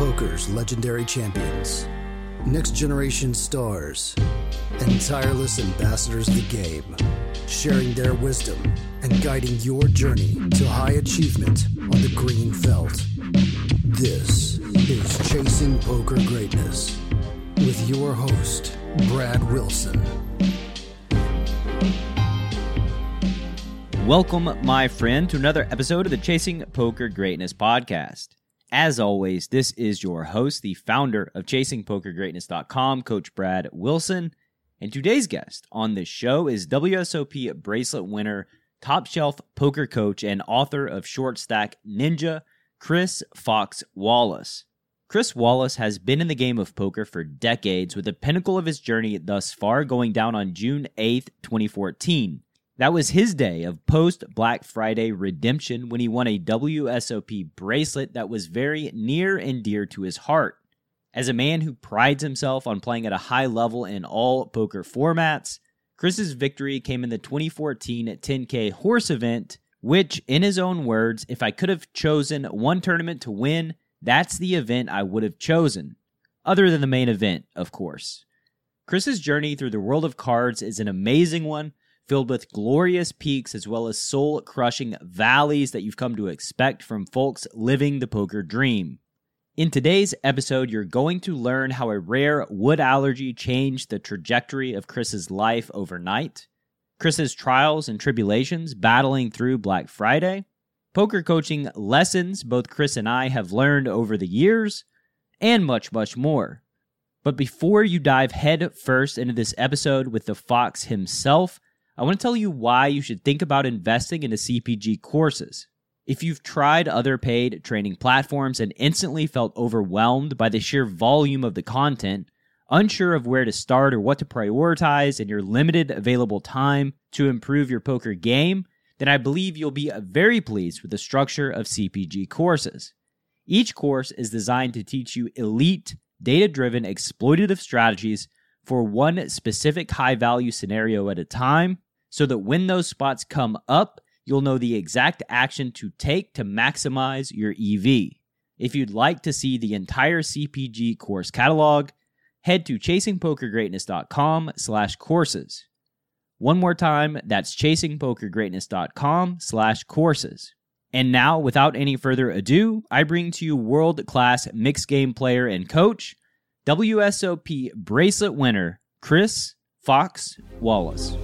Poker's legendary champions, next generation stars, and tireless ambassadors of the game, sharing their wisdom and guiding your journey to high achievement on the green felt. This is Chasing Poker Greatness with your host, Brad Wilson. Welcome, my friend, to another episode of the Chasing Poker Greatness podcast. As always, this is your host, the founder of ChasingPokerGreatness.com, Coach Brad Wilson. And today's guest on this show is WSOP bracelet winner, top shelf poker coach, and author of Short Stack Ninja, Chris Fox Wallace. Chris Wallace has been in the game of poker for decades, with the pinnacle of his journey thus far going down on June 8th, 2014. That was his day of post Black Friday redemption when he won a WSOP bracelet that was very near and dear to his heart. As a man who prides himself on playing at a high level in all poker formats, Chris's victory came in the 2014 10K horse event, which, in his own words, if I could have chosen one tournament to win, that's the event I would have chosen. Other than the main event, of course. Chris's journey through the world of cards is an amazing one filled with glorious peaks as well as soul crushing valleys that you've come to expect from folks living the poker dream. In today's episode, you're going to learn how a rare wood allergy changed the trajectory of Chris's life overnight, Chris's trials and tribulations battling through Black Friday, poker coaching lessons both Chris and I have learned over the years, and much, much more. But before you dive head first into this episode with the Fox himself, I want to tell you why you should think about investing into CPG courses. If you've tried other paid training platforms and instantly felt overwhelmed by the sheer volume of the content, unsure of where to start or what to prioritize in your limited available time to improve your poker game, then I believe you'll be very pleased with the structure of CPG courses. Each course is designed to teach you elite, data driven, exploitative strategies for one specific high value scenario at a time so that when those spots come up, you'll know the exact action to take to maximize your EV. If you'd like to see the entire CPG course catalog, head to chasingpokergreatness.com slash courses. One more time, that's chasingpokergreatness.com slash courses. And now, without any further ado, I bring to you world-class mixed game player and coach, WSOP bracelet winner, Chris Fox Wallace.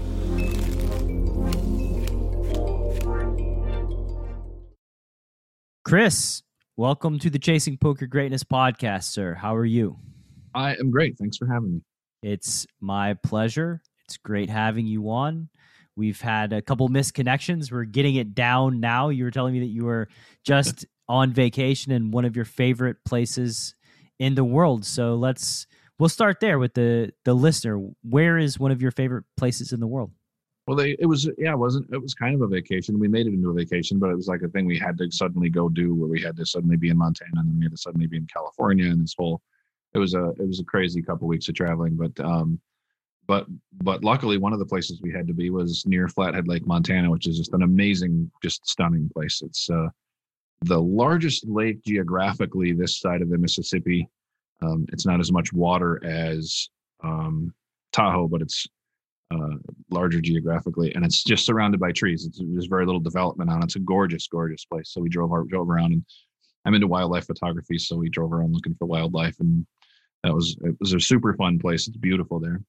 Chris, welcome to the Chasing Poker Greatness podcast, sir. How are you? I am great. Thanks for having me. It's my pleasure. It's great having you on. We've had a couple misconnections. We're getting it down now. You were telling me that you were just on vacation in one of your favorite places in the world. So let's we'll start there with the the listener. Where is one of your favorite places in the world? Well, they, it was yeah, it wasn't it was kind of a vacation. We made it into a vacation, but it was like a thing we had to suddenly go do, where we had to suddenly be in Montana, and then we had to suddenly be in California, and this whole it was a it was a crazy couple weeks of traveling. But um, but but luckily, one of the places we had to be was near Flathead Lake, Montana, which is just an amazing, just stunning place. It's uh, the largest lake geographically this side of the Mississippi. Um, it's not as much water as um, Tahoe, but it's uh, larger geographically, and it's just surrounded by trees. It's, there's very little development on it. It's a gorgeous, gorgeous place. So we drove our, drove around, and I'm into wildlife photography, so we drove around looking for wildlife, and that was it was a super fun place. It's beautiful there.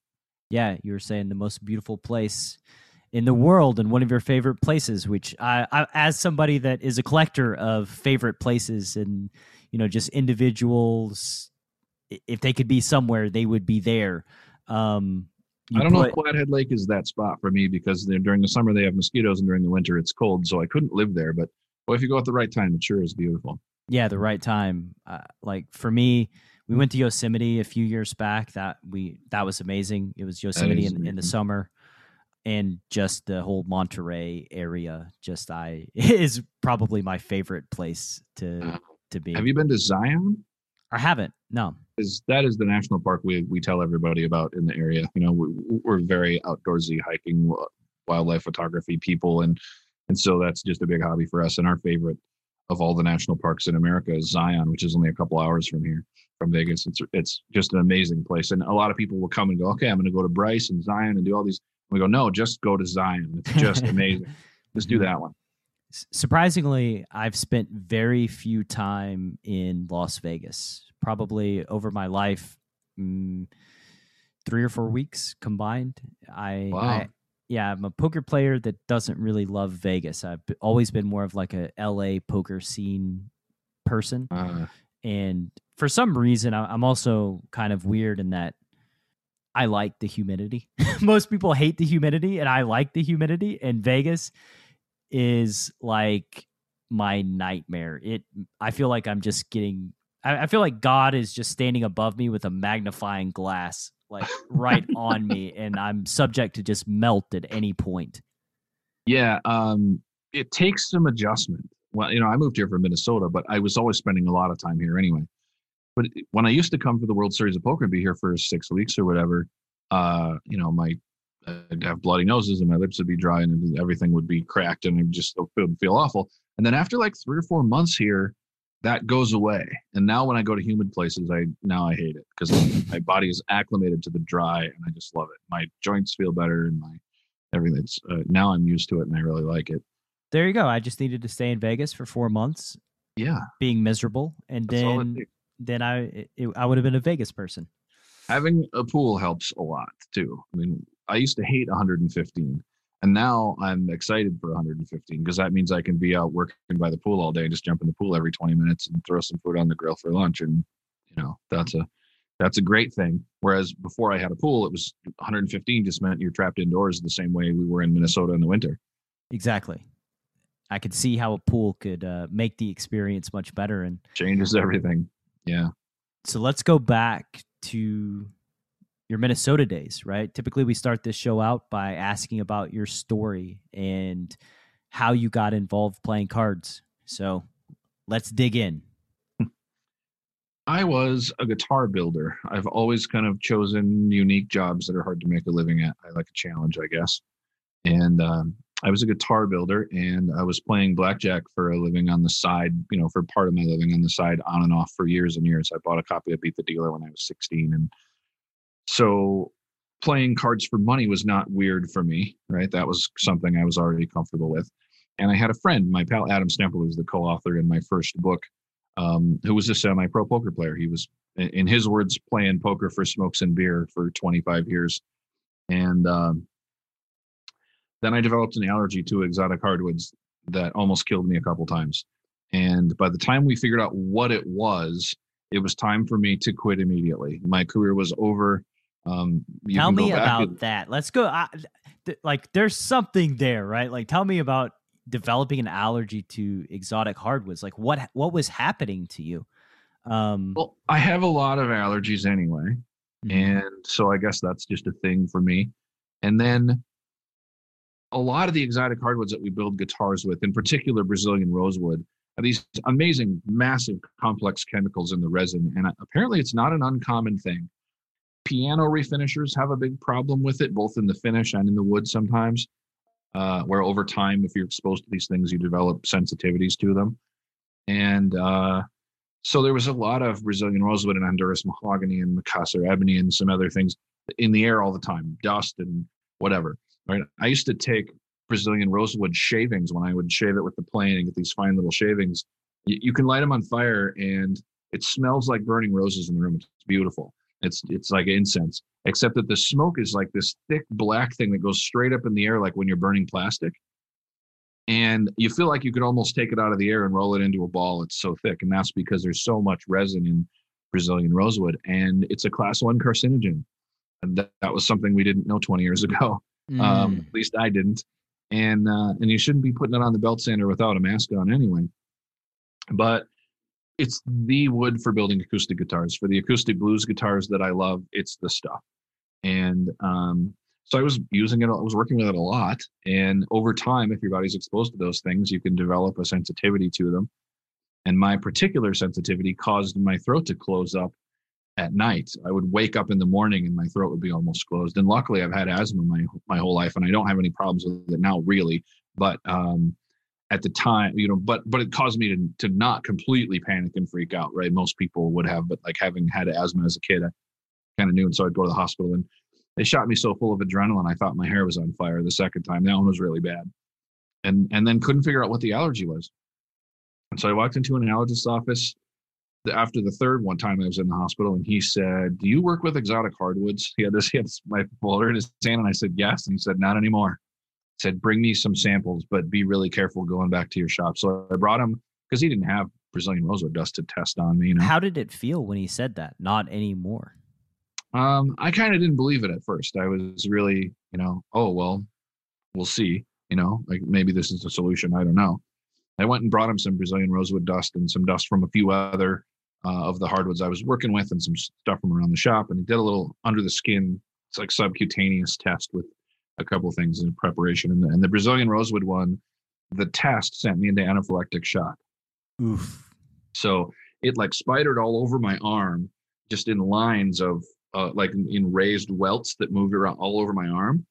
Yeah, you were saying the most beautiful place in the world and one of your favorite places. Which I, I as somebody that is a collector of favorite places and you know just individuals, if they could be somewhere, they would be there. Um, I don't know if Flathead Lake is that spot for me because during the summer they have mosquitoes and during the winter it's cold, so I couldn't live there. But well, if you go at the right time, it sure is beautiful. Yeah, the right time. Uh, like for me, we went to Yosemite a few years back. That we that was amazing. It was Yosemite in, in, the summer, and just the whole Monterey area. Just I is probably my favorite place to uh, to be. Have you been to Zion? I haven't. No is that is the national park we we tell everybody about in the area. You know, we, we're very outdoorsy hiking, wildlife photography people, and and so that's just a big hobby for us. And our favorite of all the national parks in America is Zion, which is only a couple hours from here, from Vegas. It's it's just an amazing place, and a lot of people will come and go. Okay, I'm going to go to Bryce and Zion and do all these. We go, no, just go to Zion. It's just amazing. Just do mm-hmm. that one. Surprisingly, I've spent very few time in Las Vegas. Probably over my life, mm, three or four weeks combined. I, Wow. I yeah, I'm a poker player that doesn't really love Vegas. I've always been more of like a LA poker scene person. Uh, and for some reason i'm also kind of weird in that i like the humidity most people hate the humidity and i like the humidity and vegas is like my nightmare it i feel like i'm just getting i, I feel like god is just standing above me with a magnifying glass like right on me and i'm subject to just melt at any point yeah, um, it takes some adjustment. Well, you know, I moved here from Minnesota, but I was always spending a lot of time here anyway. But when I used to come for the World Series of Poker and be here for six weeks or whatever, uh, you know, my I'd have bloody noses and my lips would be dry and everything would be cracked and it just would feel awful. And then after like three or four months here, that goes away. And now when I go to humid places, I now I hate it because my body is acclimated to the dry and I just love it. My joints feel better and my everything's uh, now I'm used to it and I really like it. there you go i just needed to stay in vegas for four months Yeah, being miserable and that's then then I it, I would have been a Vegas person. having a pool helps a lot too. I mean, I used to hate 115, and now I'm excited for 115 because that means I can be out working by the pool all day and just jump in the pool every 20 minutes and throw some food on the grill for lunch, and you know that's a that's a great thing. Whereas before I had a pool, it was 115 just meant you're trapped indoors the same way we were in Minnesota in the winter. Exactly. I could see how a pool could uh, make the experience much better. And Changes everything. Yeah. so let's go back to your Minnesota days, right? Typically, we start this show out by asking about your story and how you got involved playing cards. So let's dig in. I was a guitar builder. I've always kind of chosen unique jobs that are hard to make a living at. I like a challenge, I guess. And um, I was a guitar builder and I was playing blackjack for a living on the side, you know, for part of my living on the side on and off for years and years. I bought a copy of Beat the Dealer when I was 16. And so playing cards for money was not weird for me, right? That was something I was already comfortable with. And I had a friend, my pal Adam Stemple, who's the co author in my first book, um, who was a semi pro poker player. He was, in- his words, playing poker for smokes and beer for 25 years. And um, then I developed an allergy to exotic hardwoods that almost killed me a couple times. And by the time we figured out what it was, it was time for me to quit immediately. My career was over. Um, tell me about and- that. Let's go. I, th- like, there's something there, right? Like, tell me about developing an allergy to exotic hardwoods. Like, what what was happening to you? Um, Well, I have a lot of allergies anyway. mhm. And so I guess that's just a thing for me. And then a lot of the exotic hardwoods that we build guitars with, in particular Brazilian rosewood, are these amazing, massive, complex chemicals in the resin. And apparently it's not an uncommon thing. Piano refinishers have a big problem with it, both in the finish and in the wood sometimes, uh, where over time, if you're exposed to these things, you develop sensitivities to them. And uh, so there was a lot of Brazilian rosewood and Honduras mahogany and Macassar ebony and some other things in the air all the time, dust and whatever. Right. I used to take Brazilian rosewood shavings when I would shave it with the plane and get these fine little shavings. You, you can light them on fire and it smells like burning roses in the room. It's beautiful. It's it's like incense, except that the smoke is like this thick black thing that goes straight up in the air, like when you're burning plastic. And you feel like you could almost take it out of the air and roll it into a ball. It's so thick, and that's because there's so much resin in Brazilian rosewood, and it's a class one carcinogen. And that, that was something we didn't know 20 years ago. Um, Mm. at least I didn't. And uh, and you shouldn't be putting it on the belt sander without a mask on anyway. But it's the wood for building acoustic guitars. For the acoustic blues guitars that I love, it's the stuff. And um, so I was using it. I was working with it a lot. And over time, if your body's exposed to those things, you can develop a sensitivity to them. And my particular sensitivity caused my throat to close up at night. I would wake up in the morning and my throat would be almost closed. And luckily, I've had asthma my my whole life, and I don't have any problems with it now, really. But um, at the time, you know, but but it caused me to to not completely panic and freak out, right? Most people would have, but like having had asthma as a kid, I kind of knew, and so I'd go to the hospital and they shot me so full of adrenaline, I thought my hair was on fire the second time. That one was really bad, and and then couldn't figure out what the allergy was. And so I walked into an allergist's office after the third one time I was in the hospital, and he said, "Do you work with exotic hardwoods?" He had this, he had this, my folder in his hand, and I said, "Yes." And he said, "Not anymore." Said, bring me some samples, but be really careful going back to your shop. So I brought him because he didn't have Brazilian rosewood dust to test on me. You know? How did it feel when he said that? Not anymore. Um, I kind of didn't believe it at first. I was really, you know, oh well, we'll see. You know, like maybe this is a solution. I don't know. I went and brought him some Brazilian rosewood dust and some dust from a few other uh, of the hardwoods I was working with and some stuff from around the shop. And he did a little under the skin, it's like subcutaneous test with a couple things in preparation. And the, and the Brazilian rosewood one, the test sent me into anaphylactic shock. Oof. So it like spidered all over my arm, just in lines of uh, like in raised welts that moved around all over my arm.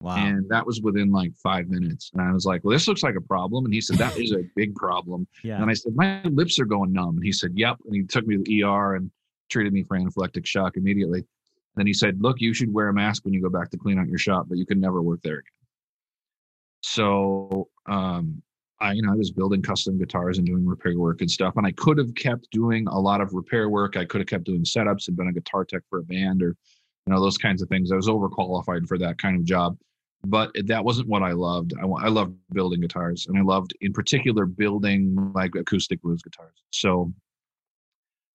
Wow. And that was within like five minutes. And I was like, well, this looks like a problem. And he said, that is a big problem. Yeah. And I said, my lips are going numb. And he said, yep. And he took me to the ER and treated me for anaphylactic shock immediately. Then he said, Look, you should wear a mask when you go back to clean out your shop, but you can never work there again. So um, I, you know, I was building custom guitars and doing repair work and stuff. And I could have kept doing a lot of repair work. I could have kept doing setups and been a guitar tech for a band or, you know, those kinds of things. I was overqualified for that kind of job, but that wasn't what I loved. I, I loved building guitars and I loved in particular building like acoustic blues guitars. So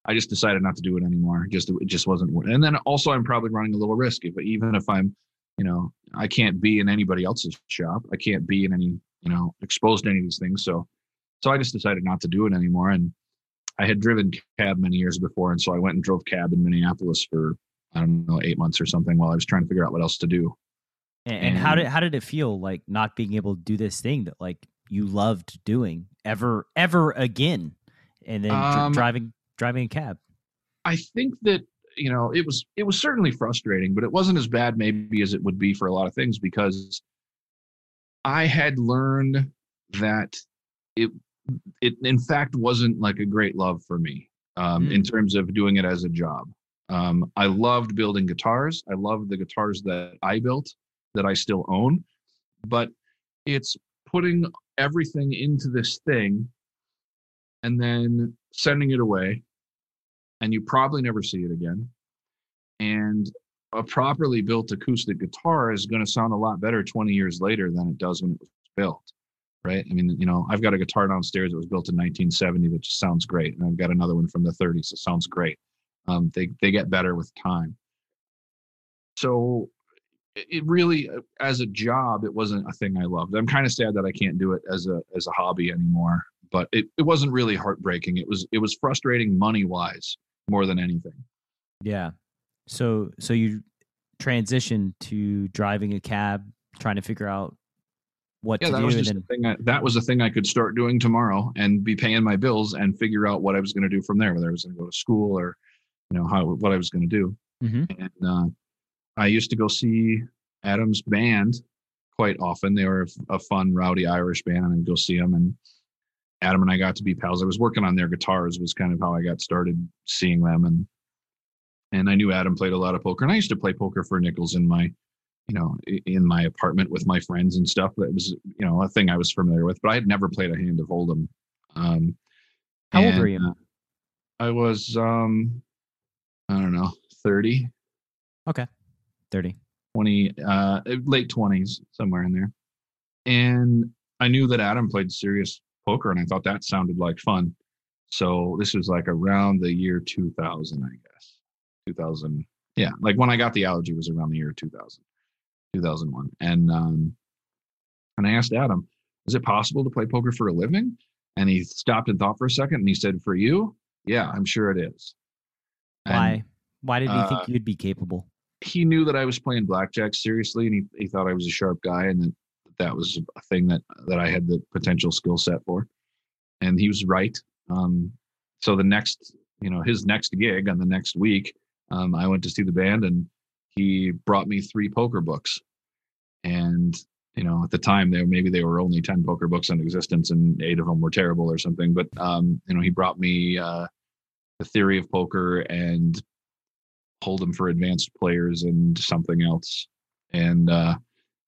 I just decided not to do it anymore. Just it just wasn't. And then also, I'm probably running a little risk. If even if I'm, you know, I can't be in anybody else's shop. I can't be in any, you know, exposed to any of these things. So, so I just decided not to do it anymore. And I had driven cab many years before, and so I went and drove cab in Minneapolis for I don't know eight months or something while I was trying to figure out what else to do. And, and how did how did it feel like not being able to do this thing that like you loved doing ever ever again, and then um, driving driving a cab? I think that you know it was it was certainly frustrating, but it wasn't as bad maybe as it would be for a lot of things because I had learned that it it in fact wasn't like a great love for me um, mm. in terms of doing it as a job. Um, I loved building guitars. I loved the guitars that I built that I still own, but it's putting everything into this thing and then sending it away and you probably never see it again. And a properly built acoustic guitar is going to sound a lot better 20 years later than it does when it was built right? I mean you know i've got a guitar downstairs that was built in 1970 that just sounds great and i've got another one from the 30s that sounds great. Um, they, they get better with time. So it really as a job it wasn't a thing i loved. I'm kind of sad that i can't do it as a as a hobby anymore but it, it wasn't really heartbreaking. It was it was frustrating money wise more than anything. Yeah. So so you transitioned to driving a cab, trying to figure out what yeah, to that do. Was just then... thing I, that was a thing I could start doing tomorrow and be paying my bills and figure out what I was going to do from there, whether I was going to go to school or, you know, how what I was going to do. Mm-hmm. And uh, I used to go see Adam's band quite often. They were a fun, rowdy Irish band, and I'd go see them. And Adam and I got to be pals. I was working on their guitars was kind of how I got started seeing them. And and I knew Adam played a lot of poker and I used to play poker for nickels in my you know in my apartment with my friends and stuff. That was you know a thing I was familiar with but I had never played a hand of hold'em um how and, old were you? uh, I was um I don't know 30 okay 30 20 uh late 20s somewhere in there. And I knew that Adam played serious poker and I thought that sounded like fun. So this was like around the year 2000, I guess. 2000. Yeah, like when I got the allergy was around the year 2000, 2001. And um and I asked Adam, is it possible to play poker for a living? And he stopped and thought for a second and he said, "For you? Yeah, I'm sure it is." And, Why? Why did he uh, think you'd be capable? He knew that I was playing blackjack seriously and he, he thought I was a sharp guy and that that was a thing that that I had the potential skill set for, and he was right. Um, so the next, you know, his next gig on the next week, um, I went to see the band, and he brought me three poker books, and you know, at the time there maybe they were only 10 poker books in existence and eight of them were terrible or something. But um, you know, he brought me uh the theory of poker and Hold'em for advanced players and something else. And uh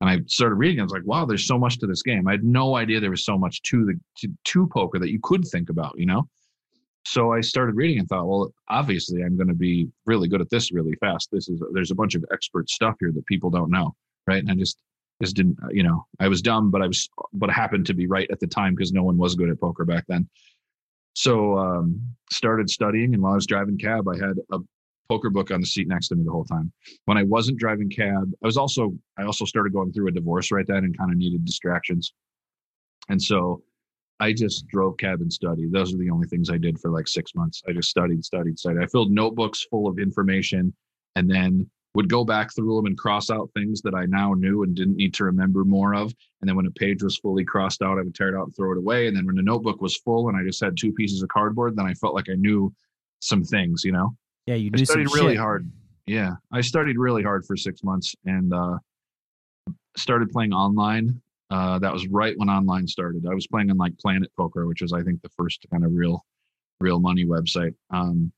and I started reading. I was like, wow, there's so much to this game. I had no idea there was so much to the to, to poker that you could think about, you know. So I started reading and thought, well, obviously I'm going to be really good at this really fast. This is there's a bunch of expert stuff here that people don't know, right? And I just just didn't, you know, I was dumb, but I was, but happened to be right at the time because no one was good at poker back then. So um, started studying, and while I was driving cab, I had a poker book on the seat next to me the whole time. When I wasn't driving cab, I was also I also started going through a divorce right then and kind of needed distractions. And so I just drove cab and studied. Those are the only things I did for like six months. I just studied, studied, studied. I filled notebooks full of information and then would go back through them and cross out things that I now knew and didn't need to remember more of. And then when a page was fully crossed out, I would tear it out and throw it away. And then when the notebook was full and I just had two pieces of cardboard, then I felt like I knew some things, you know? Yeah, you I studied really shit. hard. Yeah, I studied really hard for six months and uh, started playing online. Uh, that was right when online started. I was playing on like Planet Poker, which was I think the first kind of real, real money website, um,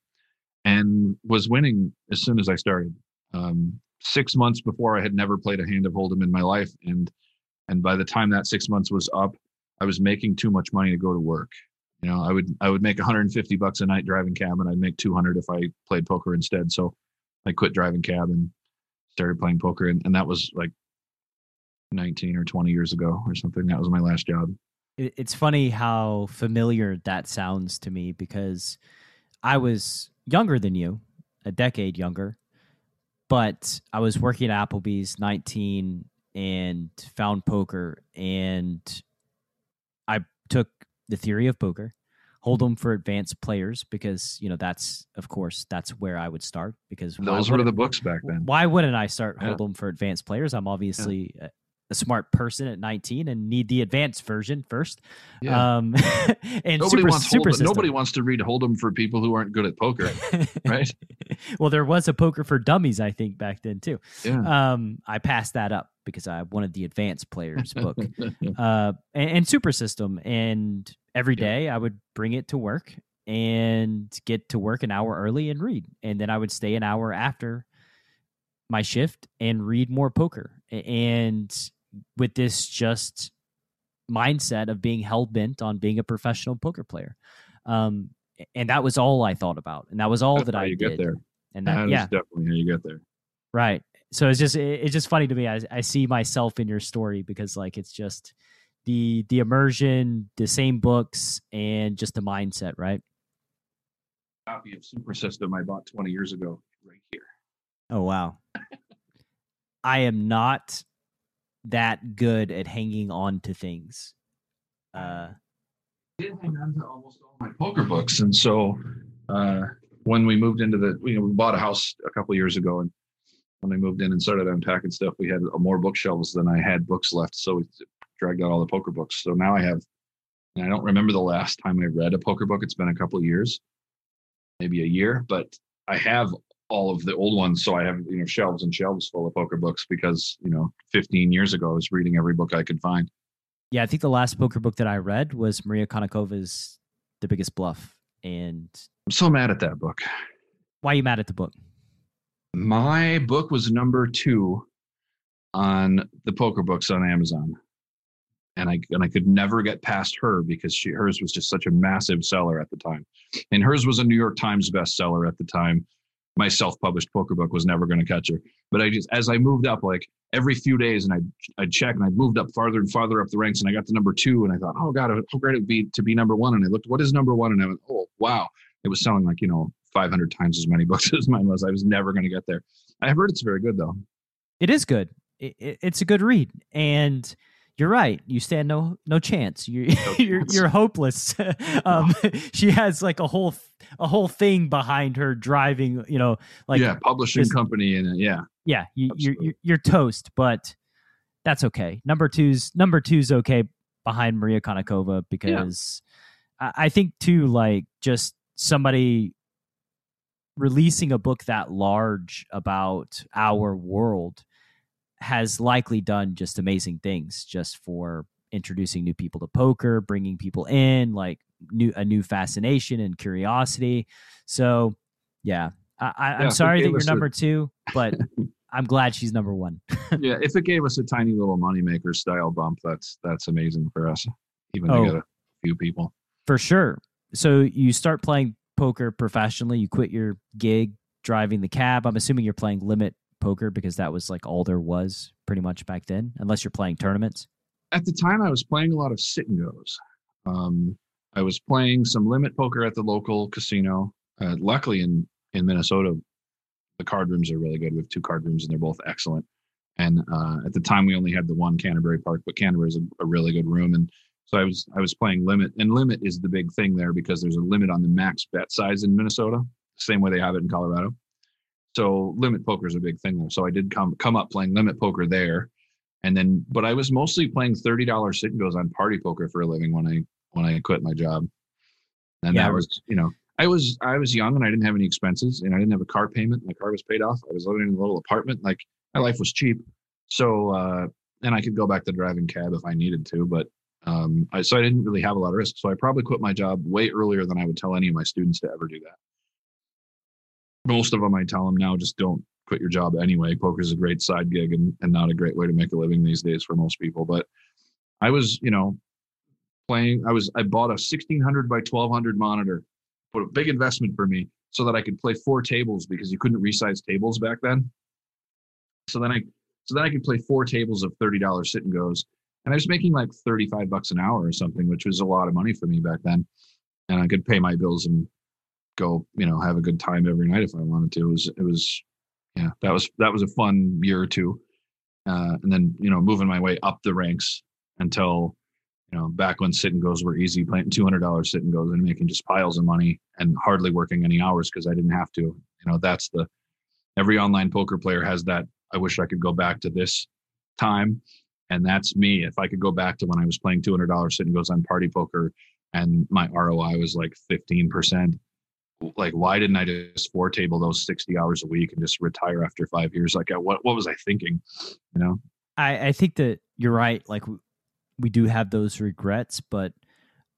and was winning as soon as I started. Um, six months before, I had never played a hand of Hold'em in my life, and and by the time that six months was up, I was making too much money to go to work. You know, I would I would make 150 bucks a night driving cab, and I'd make 200 if I played poker instead. So I quit driving cab and started playing poker, and, and that was like 19 or 20 years ago or something. That was my last job. It's funny how familiar that sounds to me because I was younger than you, a decade younger, but I was working at Applebee's 19 and found poker and I took the theory of poker, Hold'em mm-hmm. for advanced players because, you know, that's of course that's where I would start because Those were the books back then. why wouldn't I start Yeah. Hold'em for advanced players? I'm obviously a, a smart person at 19 and need the advanced version first. Yeah. Um, and nobody super, wants super Hold'em. Nobody wants to read Hold'em for people who aren't good at poker, right? well, there was a poker for dummies, I think, back then too. Yeah. Um, I passed that up because I wanted the advanced players book uh, and, and super system. And every day Yeah. I would bring it to work and get to work an hour early and read. And then I would stay an hour after my shift and read more poker. And with this just mindset of being hell bent on being a professional poker player. Um, and that was all I thought about. And that was all That's that how I you did. get there. And That that, is yeah, definitely how you get there. Right. So it's just it- it's just funny to me. I I see myself in your story because like it's just the the immersion, the same books, and just the mindset, right? Copy of Super System I bought 20 years ago, right here. Oh wow. I am not that good at hanging on to things. Uh I did hang on to almost all my poker books, and so uh, when we moved into the, you know, we bought a house a couple years ago, and when I moved in and started unpacking stuff, we had more bookshelves than I had books left, so we dragged out all the poker books. So now I have, and I don't remember the last time I read a poker book. It's been a couple of years, maybe a year, but I have all of the old ones, so I have you know shelves and shelves full of poker books because you know 15 years ago I was reading every book I could find. yeah, I think the last poker book that I read was Maria Konnikova's The Biggest Bluff. And I'm so mad at that book. why are you mad at the book? My book was number two on the poker books on Amazon. And I and I could never get past her because she hers was just such a massive seller at the time. And hers was a New York Times bestseller at the time. My self-published poker book was never going to catch her. But I just as I moved up, like every few days, and I'd I'd check and I moved up farther and farther up the ranks, and I got to number two, and I thought, oh god, how great it would be to be number one. And I looked, what is number one? And I went, oh wow, it was selling like you know 500 times as many books as mine was. I was never going to get there. I heard it's very good though. it is good. It, it, it's a good read, and you're right. You stand no no chance. You you're chance. you're hopeless. um, she has like a whole a whole thing behind her driving. You know, like yeah, publishing this- company and yeah, yeah, you, you're, you're you're toast, but that's okay. Number two's number two's okay behind Maria Konnikova because I, I think too, like just somebody releasing a book that large about our world has likely done just amazing things just for introducing new people to poker, bringing people in, like new a new fascination and curiosity. So, yeah, I, am sorry that you're number a, two, but I'm glad she's number one. yeah, if it gave us a tiny little moneymaker style bump, that's that's amazing for us, even oh, to get a few people. For sure. So you start playing poker professionally. You quit your gig driving the cab. I'm assuming you're playing limit poker because that was like all there was pretty much back then, unless you're playing tournaments. At the time, I was playing a lot of sit and goes. Um, I was playing some limit poker at the local casino. Uh, luckily, in in Minnesota, the card rooms are really good. We have two card rooms, and they're both excellent. And uh, at the time, we only had the one Canterbury Park, but Canterbury is a, a really good room. And so I was I was playing limit, and limit is the big thing there because there's a limit on the max bet size in Minnesota, same way they have it in Colorado. So limit poker is a big thing there. So I did come come up playing limit poker there, and then but I was mostly playing thirty dollars sit and goes on party poker for a living when I when I quit my job, and yeah, that was you know I was I was young and I didn't have any expenses and I didn't have a car payment. My car was paid off. I was living in a little apartment. Like my life was cheap, so uh, and I could go back to driving cab if I needed to. But um, I, so I didn't really have a lot of risk. So I probably quit my job way earlier than I would tell any of my students to ever do that. Most of them I tell them now just don't quit your job anyway. Poker is a great side gig and, and not a great way to make a living these days for most people. But I was, you know, playing. I was I bought a 1600 by 1200 monitor put a big investment for me so that I could play four tables because you couldn't resize tables back then. So then I so then I could play four tables of thirty dollars sit and goes, and I was making like thirty five bucks an hour or something, which was a lot of money for me back then, and I could pay my bills and go you know have a good time every night if I wanted to. It was it was yeah that was that was a fun year or two, uh, and then you know moving my way up the ranks until you know, back when sit and goes were easy, playing two hundred dollars sit and goes and making just piles of money and hardly working any hours because I didn't have to. You know, that's the every online poker player has that. I wish I could go back to this time, and that's me. If I could go back to when I was playing two hundred dollars sit and goes on party poker, and my ROI was like fifteen percent. Like, why didn't I just four table those sixty hours a week and just retire after five years? Like, what what was I thinking? You know. I, I think that you're right. Like we do have those regrets, but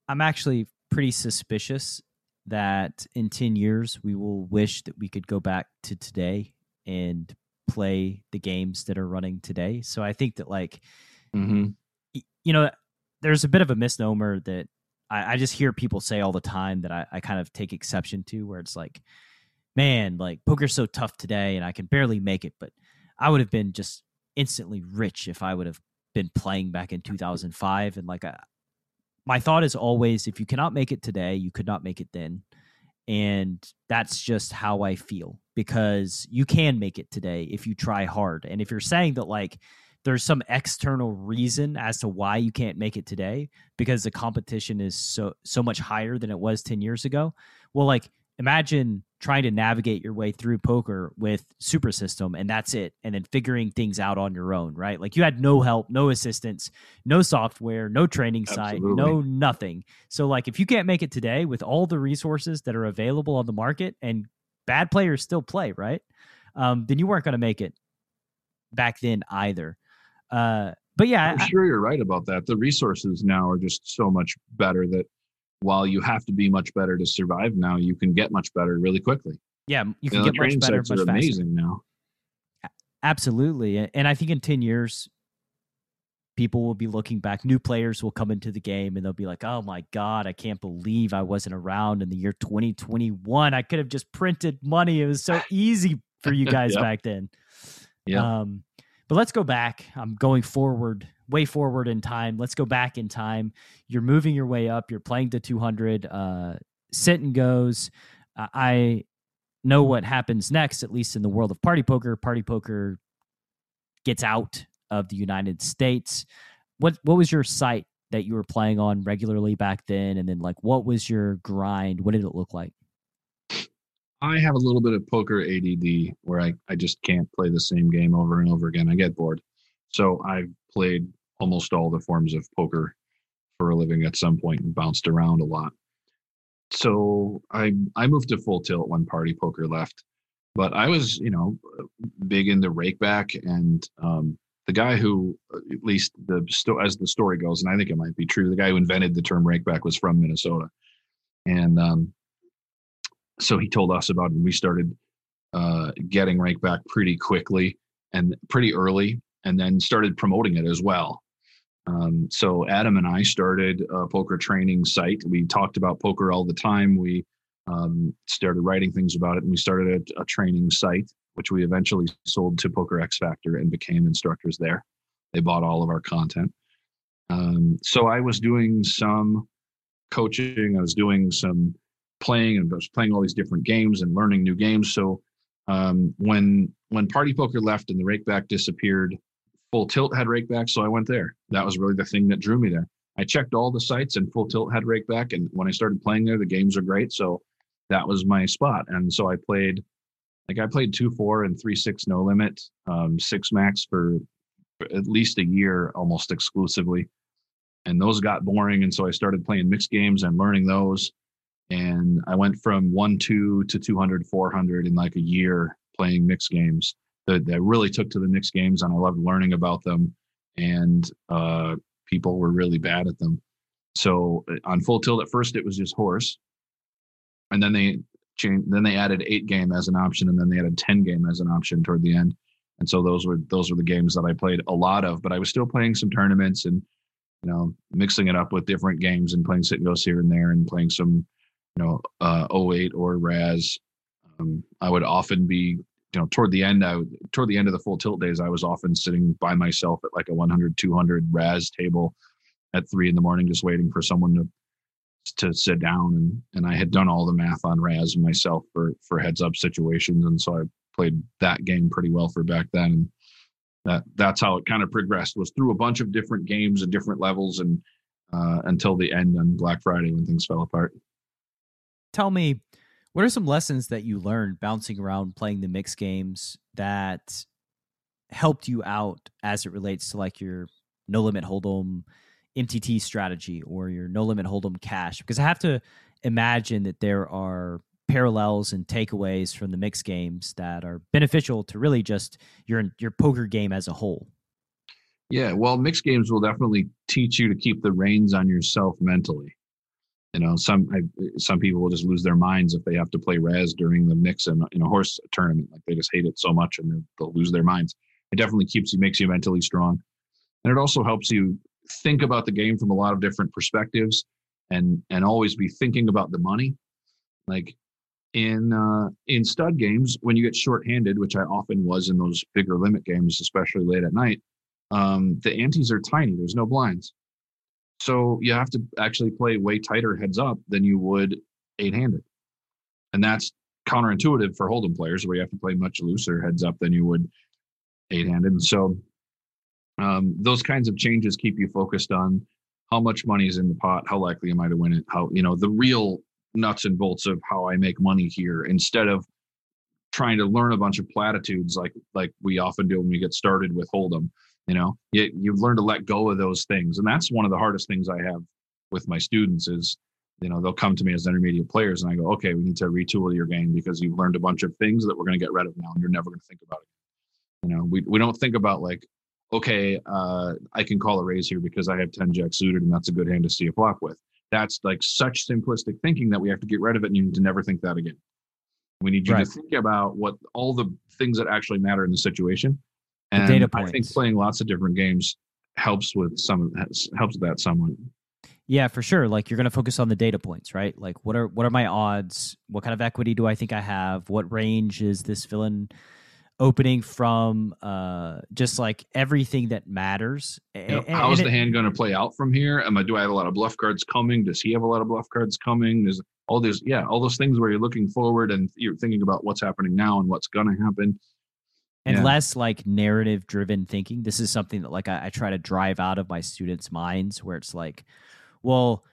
I'm actually pretty suspicious that in 10 years we will wish that we could go back to today and play the games that are running today. So I think that like mm-hmm. you know there's a bit of a misnomer that I, I, just hear people say all the time that I, I kind of take exception to where it's like, man, like poker's so tough today and I can barely make it, but I would have been just instantly rich if I would have been playing back in 2005 and like uh, my thought is always if you cannot make it today you could not make it then and that's just how i feel because you can make it today if you try hard and if you're saying that like there's some external reason as to why you can't make it today because the competition is so so much higher than it was 10 years ago. Well like imagine trying to navigate your way through poker with super system and that's it and then figuring things out on your own right? Like you had no help no assistance no software no training site Absolutely. no nothing. So like if you can't make it today with all the resources that are available on the market and bad players still play right? Um, then you weren't going to make it back then either uh, but yeah i'm I, sure you're right about that the resources now are just so much better that while you have to be much better to survive now, you can get much better really quickly. Yeah, you can you know, get much better. Much amazing now. Absolutely, and I think in ten years, people will be looking back. New players will come into the game and they'll be like, "Oh my god, I can't believe I wasn't around in the year 2021. I could have just printed money. It was so easy for you guys yep. back then." Yeah. Um, but let's go back. I'm going forward way forward in time. Let's go back in time. You're moving your way up. You're playing to 200. Uh, and goes. Uh, I know what happens next, at least in the world of party poker. Party poker gets out of the United States. What what was your site that you were playing on regularly back then? And then like what was your grind? What did it look like? I have a little bit of poker ADD where I, I just can't play the same game over and over again. I get bored. So I've played almost all the forms of poker for a living at some point and bounced around a lot. So I I moved to full tilt when party poker left, but I was you know big into rakeback and um, the guy who, at least the as the story goes, and I think it might be true, the guy who invented the term rakeback was from Minnesota, and um, so he told us about it. And we started uh, getting back pretty quickly and pretty early, and then started promoting it as well. Um, so Adam and I started a poker training site. We talked about poker all the time. We um, started writing things about it, and we started a, a, training site, which we eventually sold to Poker X Factor and became instructors there. They bought all of our content. Um, so I was doing some coaching. I was doing some playing, and I was playing all these different games and learning new games. So um, when when Party Poker left and the rakeback disappeared, Full Tilt had rakeback, so I went there. That was really the thing that drew me there. I checked all the sites, and Full Tilt had rakeback, and when I started playing there, the games are great. So that was my spot, and so I played. Like I played two four and three six no limit, um, six max for at least a year, almost exclusively, and those got boring. And so I started playing mixed games and learning those and I went from one two to 200, 400 in like a year playing mixed games. That, that really took to the mixed games, and I loved learning about them. And uh, people were really bad at them. So uh, on full tilt, at first it was just horse, and then they changed. Then they added eight game as an option, and then they added ten game as an option toward the end. And so those were those were the games that I played a lot of. But I was still playing some tournaments and you know mixing it up with different games and playing sit and goes here and there and playing some you know, uh, O8 or Razz. Um, I would often be, you know, toward the end, I would, toward the end of the full tilt days, I was often sitting by myself at like a 100, 200 Razz table at three in the morning, just waiting for someone to to sit down. And and I had done all the math on Raz myself for for heads up situations. And so I played that game pretty well for back then. And that that's how it kind of progressed was through a bunch of different games and different levels and uh, until the end on Black Friday when things fell apart tell me what are some lessons that you learned bouncing around playing the mix games that helped you out as it relates to like your no limit hold'em MTT strategy or your no limit hold'em cash? Because I have to imagine that there are parallels and takeaways from the mix games that are beneficial to really just your your poker game as a whole. Yeah, well, mixed games will definitely teach you to keep the reins on yourself mentally you know some I, some people will just lose their minds if they have to play razz during the mix in, in a horse tournament. Like they just hate it so much and they'll lose their minds. It definitely keeps you makes you mentally strong. And it also helps you think about the game from a lot of different perspectives and and always be thinking about the money. Like in uh in stud games when you get short-handed which i often was in those bigger limit games especially late at night um the antes are tiny. There's no blinds so you have to actually play way tighter heads up than you would eight handed. And that's counterintuitive for Hold'em players where you have to play much looser heads up than you would eight handed. And so um, those kinds of changes keep you focused on how much money is in the pot, how likely am I to win it, how, you know, the real nuts and bolts of how I make money here instead of trying to learn a bunch of platitudes like like we often do when we get started with Hold'em you know you, you've learned to let go of those things. And that's one of the hardest things i have with my students is you know they'll come to me as intermediate players and i go okay we need to retool your game because you've learned a bunch of things that we're going to get rid of now and you're never going to think about it. You know we, we don't think about like okay uh, i can call a raise here because i have 10 jack suited and that's a good hand to see a flop with. That's like such simplistic thinking that we have to get rid of it and you need to never think that again. We need you right. to think about what all the things that actually matter in the situation and data points. I think playing lots of different games helps with some helps with that somewhat. Yeah, for sure. Like you're going to focus on the data points, right? Like what are what are my odds? What kind of equity do I think I have? What range is this villain opening from? Uh, just like everything that matters. You know, and, how is the it, hand going to play out from here? Am I do I have a lot of bluff cards coming? Does he have a lot of bluff cards coming? There's all these yeah, all those things where you're looking forward and you're thinking about what's happening now and what's going to happen and yeah. less like narrative driven thinking. This is something that like I, I, try to drive out of my students' minds where it's like, well,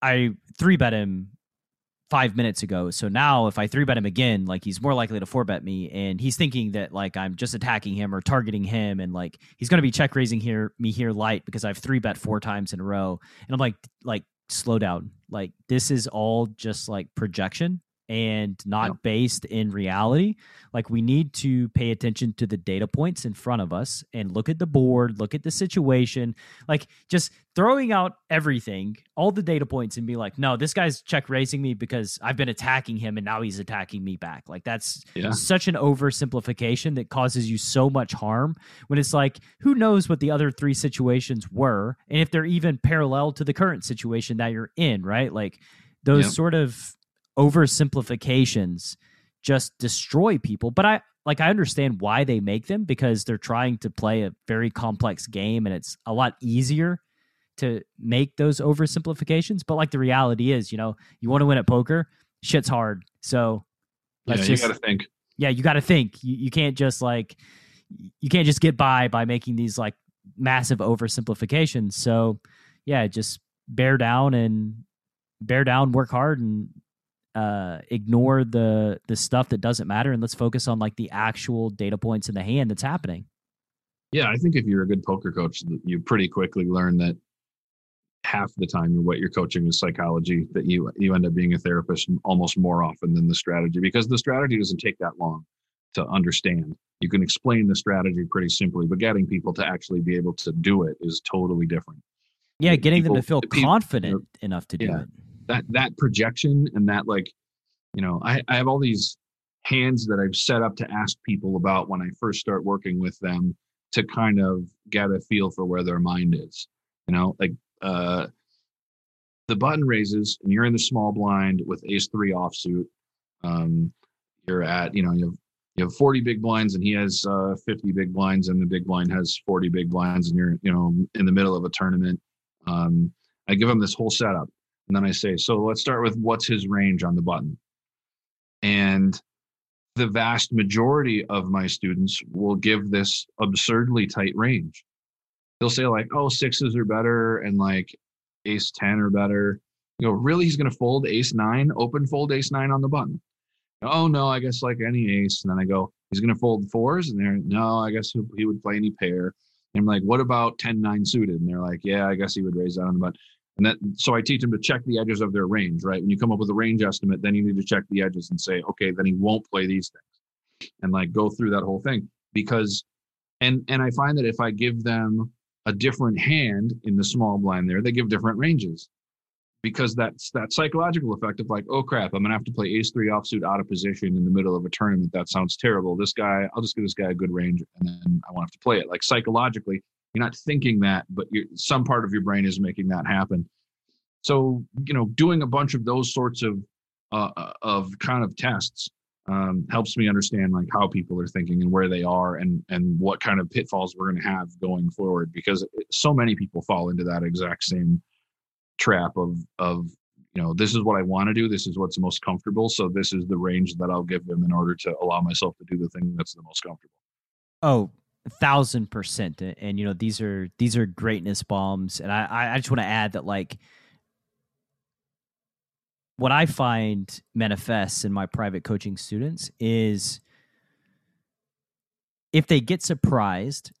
I three bet him five minutes ago. So now if I three bet him again, like he's more likely to four bet me. And he's thinking that like I'm just attacking him or targeting him and like he's gonna be check raising here me here light because I've three bet four times in a row. And I'm like like slow down. Like this is all just like projection and not based in reality. Like we need to pay attention to the data points in front of us and look at the board, look at the situation. Like just throwing out everything, all the data points, and be like, no, this guy's check raising me because I've been attacking him and now he's attacking me back. Like that's yeah. such an oversimplification that causes you so much harm when it's like, who knows what the other three situations were and if they're even parallel to the current situation that you're in, right? Like those yep. sort of oversimplifications just destroy people. But I like I understand why they make them because they're trying to play a very complex game and it's a lot easier to make those oversimplifications. But like the reality is, you know, you want to win at poker, shit's hard. So let's yeah, just, you gotta think. Yeah, you gotta think. You, you can't just like you can't just get by by making these like massive oversimplifications. So yeah, just bear down and bear down, work hard and uh, ignore the the stuff that doesn't matter and let's focus on like the actual data points in the hand that's happening. Yeah, I think if you're a good poker coach, you pretty quickly learn that half the time what you're coaching is psychology that you you end up being a therapist almost more often than the strategy because the strategy doesn't take that long to understand. You can explain the strategy pretty simply but getting people to actually be able to do it is totally different. Yeah getting people, them to feel confident know, enough to do yeah, it that that projection and that like you know I, I have all these hands that i've set up to ask people about when i first start working with them to kind of get a feel for where their mind is you know like uh the button raises and you're in the small blind with ace three offsuit um you're at you know you have you have 40 big blinds and he has uh 50 big blinds and the big blind has 40 big blinds and you're you know in the middle of a tournament. Um i give him this whole setup and then I say, so let's start with what's his range on the button. And the vast majority of my students will give this absurdly tight range. They'll say, like, oh, sixes are better and like ace 10 or better. You know, really, he's going to fold ace nine, open fold ace nine on the button. Oh, no, I guess like any ace. And then I go, he's going to fold fours. And they're, no, I guess he would play any pair. And I'm like, what about 10 9 suited? And they're like, yeah, I guess he would raise that on the button. And that, so I teach them to check the edges of their range, right? When you come up with a range estimate, then you need to check the edges and say, okay, then he won't play these things and like go through that whole thing because, and, and I find that if I give them a different hand in the small blind there, they give different ranges because that's that psychological effect of like, oh crap, I'm gonna have to play ace three offsuit out of position in the middle of a tournament. That sounds terrible. This guy, I'll just give this guy a good range and then I won't have to play it. Like psychologically, you're not thinking that, but some part of your brain is making that happen. So, you know, doing a bunch of those sorts of uh, uh, of kind of tests um, helps me understand like how people are thinking and where they are and and what kind of pitfalls we're going to have going forward because so many people fall into that exact same trap of of you know this is what I want to do this is what's most comfortable so this is the range that I'll give them in order to allow myself to do the thing that's the most comfortable. Oh, thousand percent and you know these are these are greatness bombs and i i just want to add that like what i find manifests in my private coaching students is if they get surprised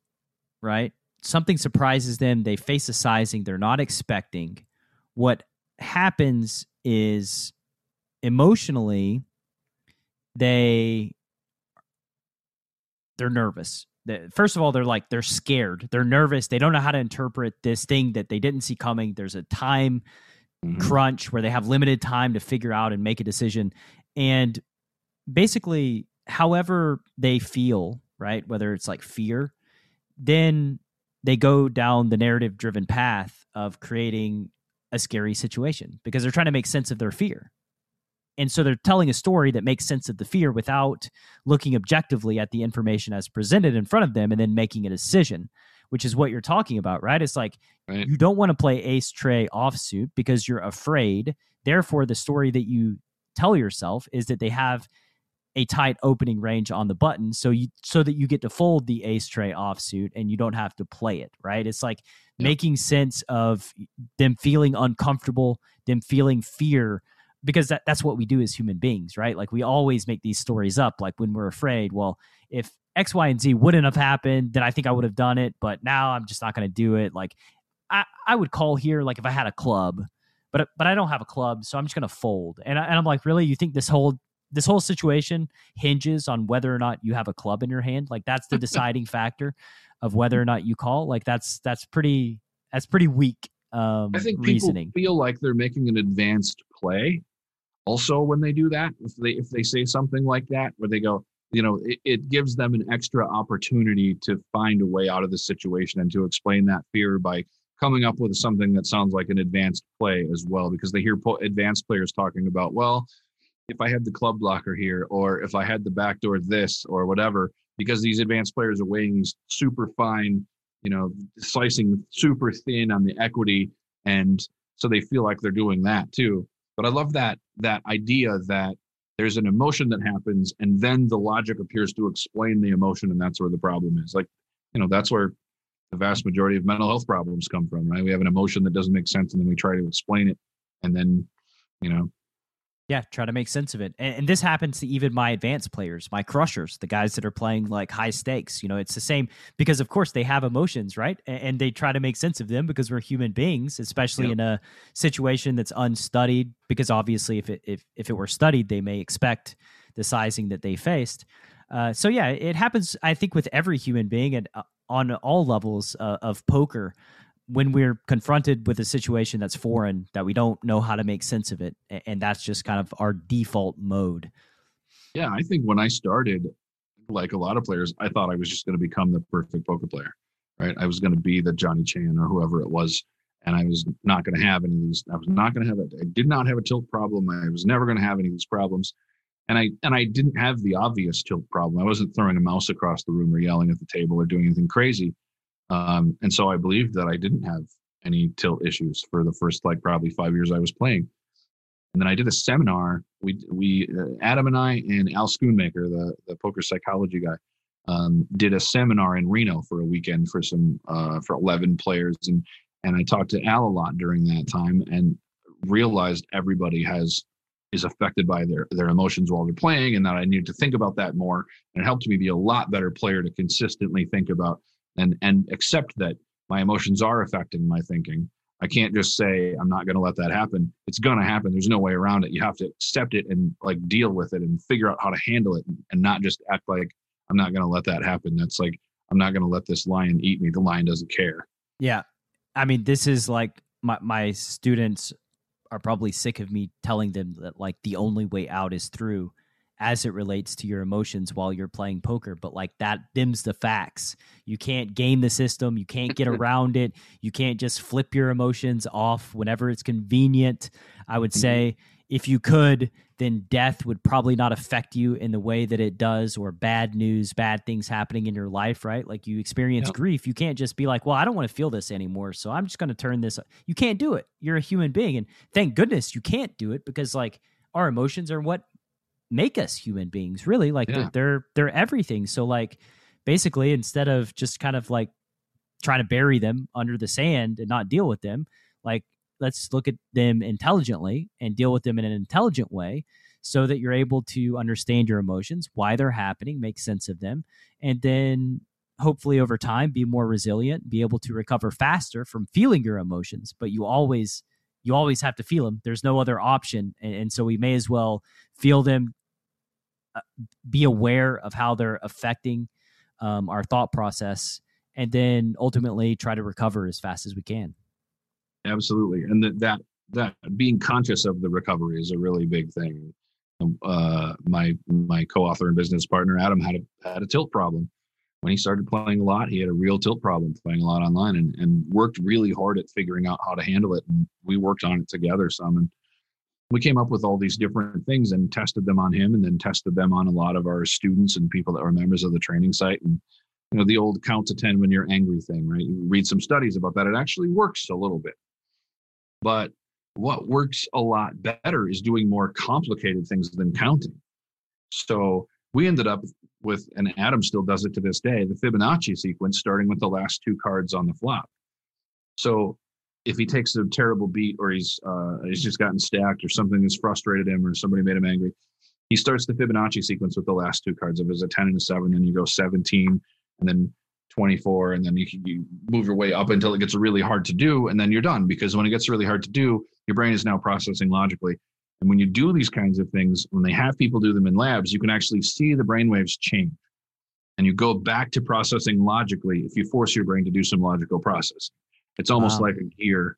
right something surprises them they face a sizing they're not expecting what happens is emotionally they they're nervous first of all they're like they're scared. They're nervous. They don't know how to interpret this thing that they didn't see coming. There's a time mm-hmm. crunch where they have limited time to figure out and make a decision. And basically however they feel right whether it's like fear then they go down the narrative driven path of creating a scary situation because they're trying to make sense of their fear and so they're telling a story that makes sense of the fear without looking objectively at the information as presented in front of them and then making a decision which is what you're talking about right it's like right. you don't want to play ace tray offsuit because you're afraid therefore the story that you tell yourself is that they have a tight opening range on the button so you so that you get to fold the ace tray offsuit and you don't have to play it right it's like yep. making sense of them feeling uncomfortable them feeling fear because that, that's what we do as human beings, right? Like we always make these stories up. Like when we're afraid, well, if X, Y, and Z wouldn't have happened, then I think I would have done it. But now I'm just not going to do it. Like I, I would call here, like if I had a club, but but I don't have a club, so I'm just gonna fold. And I, and I'm like, really? You think this whole this whole situation hinges on whether or not you have a club in your hand? Like that's the deciding factor of whether or not you call. Like that's that's pretty that's pretty weak. Um, I think reasoning. people feel like they're making an advanced play. Also, when they do that, if they if they say something like that, where they go, you know, it, it gives them an extra opportunity to find a way out of the situation and to explain that fear by coming up with something that sounds like an advanced play as well, because they hear po- advanced players talking about, well, if I had the club blocker here, or if I had the backdoor this, or whatever, because these advanced players are weighing these super fine, you know, slicing super thin on the equity, and so they feel like they're doing that too. But I love that that idea that there's an emotion that happens, and then the logic appears to explain the emotion, and that's where the problem is. Like, you know, that's where the vast majority of mental health problems come from, right? We have an emotion that doesn't make sense, and then we try to explain it, and then, you know, yeah, try to make sense of it. And, and, this happens to even my advanced players, my crushers, the guys that are playing like high stakes. You know, it's the same because, of course, they have emotions, right? And, and they try to make sense of them because we're human beings, especially yep. in a situation that's unstudied. Because obviously, if it if if it were studied, they may expect the sizing that they faced. Uh, so yeah, it happens. I think with every human being and uh, on all levels uh, of poker when we're confronted with a situation that's foreign that we don't know how to make sense of it and that's just kind of our default mode. Yeah i think when i started like a lot of players i thought i was just going to become the perfect poker player right? I was going to be the johnny chan or whoever it was and i was not going to have any of these i was not going to have it i did not have a tilt problem i was never going to have any of these problems and i and i didn't have the obvious tilt problem. I wasn't throwing a mouse across the room or yelling at the table or doing anything crazy um, and so I believed that I didn't have any tilt issues for the first like probably five years I was playing. And then I did a seminar. We we uh, Adam and I and Al Schoonmaker, the the poker psychology guy, um, did a seminar in Reno for a weekend for some uh, for eleven players, and and I talked to Al a lot during that time and realized everybody has is affected by their their emotions while they're playing, and that I needed to think about that more. And it helped me be a lot better player to consistently think about and and accept that my emotions are affecting my thinking. I can't just say i'm not going to let that happen. It's going to happen. There's no way around it. You have to accept it and like deal with it and figure out how to handle it and not just act like i'm not going to let that happen. That's like i'm not going to let this lion eat me. The lion doesn't care. Yeah. I mean this is like my my students are probably sick of me telling them that like the only way out is through as it relates to your emotions while you're playing poker but like that dims the facts. You can't game the system. You can't get around it. You can't just flip your emotions off whenever it's convenient. I would mm-hmm. say if you could then death would probably not affect you in the way that it does or bad news bad things happening in your life right? Like you experience yep. grief. You can't just be like well i don't want to feel this anymore so i'm just going to turn this you can't do it. You're a human being and thank goodness you can't do it because like our emotions are what make us human beings really like yeah. they're, they're they're everything. So like basically instead of just kind of like trying to bury them under the sand and not deal with them like let's look at them intelligently and deal with them in an intelligent way so that you're able to understand your emotions why they're happening make sense of them and then hopefully over time be more resilient be able to recover faster from feeling your emotions. But you always you always have to feel them there's no other option and, and so we may as well feel them be aware of how they're affecting um, our thought process, and then ultimately try to recover as fast as we can. Absolutely, and that that that being conscious of the recovery is a really big thing. Um, uh, my my co-author and business partner Adam had a had a tilt problem when he started playing a lot. He had a real tilt problem playing a lot online, and and worked really hard at figuring out how to handle it. And we worked on it together some, and we came up with all these different things and tested them on him and then tested them on a lot of our students and people that were members of the training site. And you know the old count to 10 when you're angry thing right? You read some studies about that. It actually works a little bit. But what works a lot better is doing more complicated things than counting. So we ended up with and adam still does it to this day the fibonacci sequence starting with the last two cards on the flop. So if he takes a terrible beat or he's uh, he's just gotten stacked or something has frustrated him or somebody made him angry, he starts the Fibonacci sequence with the last two cards. If it's a 10 and a 7, then you go 17 and then 24 and then you, you move your way up until it gets really hard to do and then you're done. Because when it gets really hard to do your brain is now processing logically. And when you do these kinds of things when they have people do them in labs you can actually see the brain waves change. And you go back to processing logically if you force your brain to do some logical process it's almost Wow. like a gear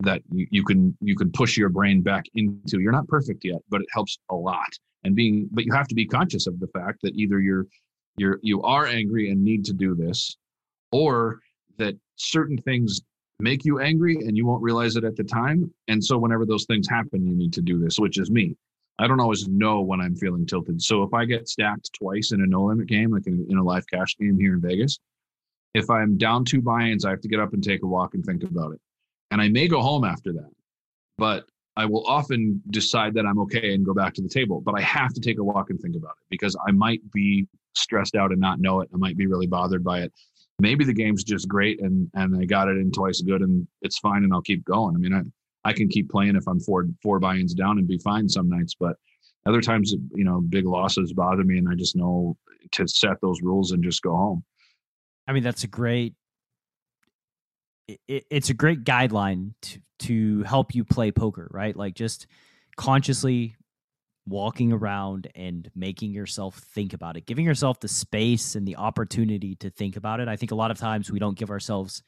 that you, you can you can push your brain back into. You're not perfect yet but it helps a lot. And being but you have to be conscious of the fact that either you're you're you are angry and need to do this or that certain things make you angry and you won't realize it at the time. And so whenever those things happen you need to do this which is me. I don't always know when i'm feeling tilted. So if i get stacked twice in a no limit game like in, in a live cash game here in vegas if i'm down two buy-ins i have to get up and take a walk and think about it and i may go home after that but I will often decide that I'm okay and go back to the table, but I have to take a walk and think about it because I might be stressed out and not know it. I might be really bothered by it. Maybe the game's just great and and I got it in twice good and it's fine and I'll keep going. I mean, I I can keep playing if I'm four four buy-ins down and be fine some nights, but other times you know big losses bother me and I just know to set those rules and just go home. I mean, that's a great. It, it- it's a great guideline to to help you play poker, right? Like just consciously walking around and making yourself think about it, giving yourself the space and the opportunity to think about it. I think a lot of times we don't give ourselves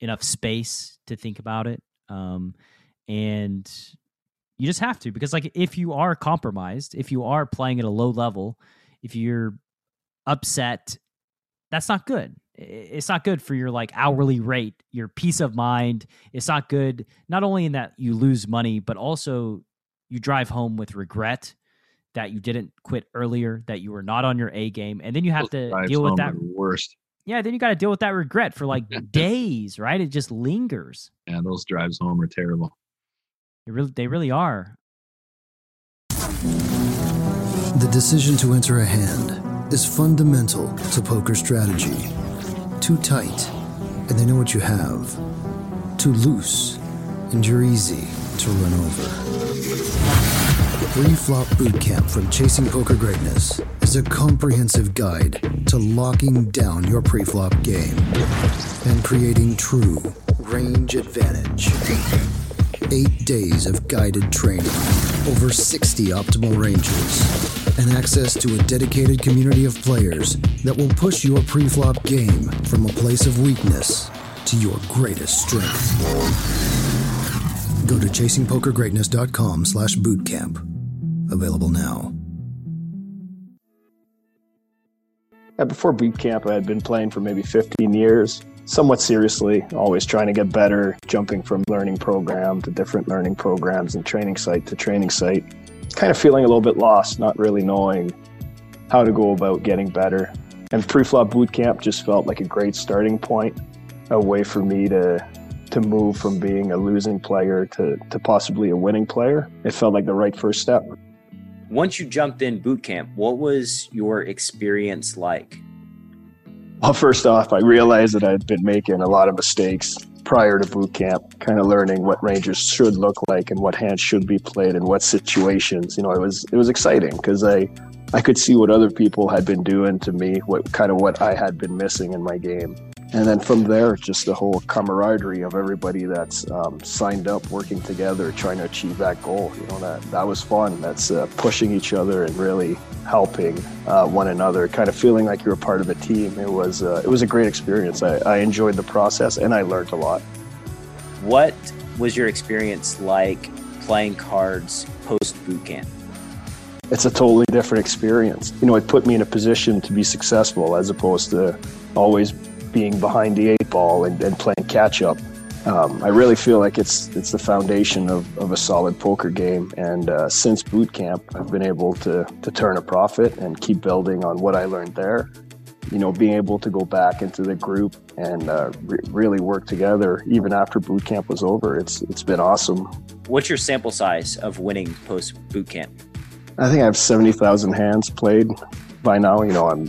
enough space to think about it, um, and you just have to because, like, if you are compromised, if you are playing at a low level, if you're upset that's not good. I- It's not good for your like hourly rate, your peace of mind. It's not good not only in that you lose money, but also you drive home with regret that you didn't quit earlier, that you were not on your A game, and then you have to deal with that. worst. Yeah, then you got to deal with that regret for like days, right? It just lingers. Yeah, those drives home are terrible. They really, they really are. The decision to enter a hand is fundamental to poker strategy. Too tight, and they know what you have. Too loose, and you're easy to run over. Pre-flop bootcamp from Chasing Poker Greatness is a comprehensive guide to locking down your pre-flop game and creating true range advantage. Eight days of guided training, over 60 optimal ranges, and access to a dedicated community of players that will push your pre-flop game from a place of weakness to your greatest strength. Go to chasingpokergreatness.com slash bootcamp. Available now. Before boot camp, I had been playing for maybe 15 years, somewhat seriously, always trying to get better, jumping from learning program to different learning programs and training site to training site. Kind of feeling a little bit lost, not really knowing how to go about getting better. And pre-flop boot camp just felt like a great starting point, a way for me to to move from being a losing player to, to possibly a winning player. It felt like the right first step. Once you jumped in boot camp, what was your experience like? Well, first off, I realized that I'd been making a lot of mistakes prior to boot camp, kind of learning what ranges should look like and what hands should be played in what situations. You know, it was it was exciting because I I could see what other people had been doing to me, what kind of what I had been missing in my game. And then from there, just the whole camaraderie of everybody that's um, signed up, working together, trying to achieve that goal. You know, that that was fun. That's uh, pushing each other and really helping uh, one another, kind of feeling like you're a part of a team. It was uh, it was a great experience. I, I enjoyed the process and I learned a lot. What was your experience like playing cards post boot camp? It's a totally different experience. You know, it put me in a position to be successful as opposed to always being behind the eight ball and, and playing catch up. Um, I really feel like it's it's the foundation of, of a solid poker game. And uh, since boot camp, I've been able to to turn a profit and keep building on what I learned there. You know, being able to go back into the group and uh, re- really work together even after boot camp was over. It's it's been awesome. What's your sample size of winning post boot camp? I think I have seventy thousand hands played by now. You know, I'm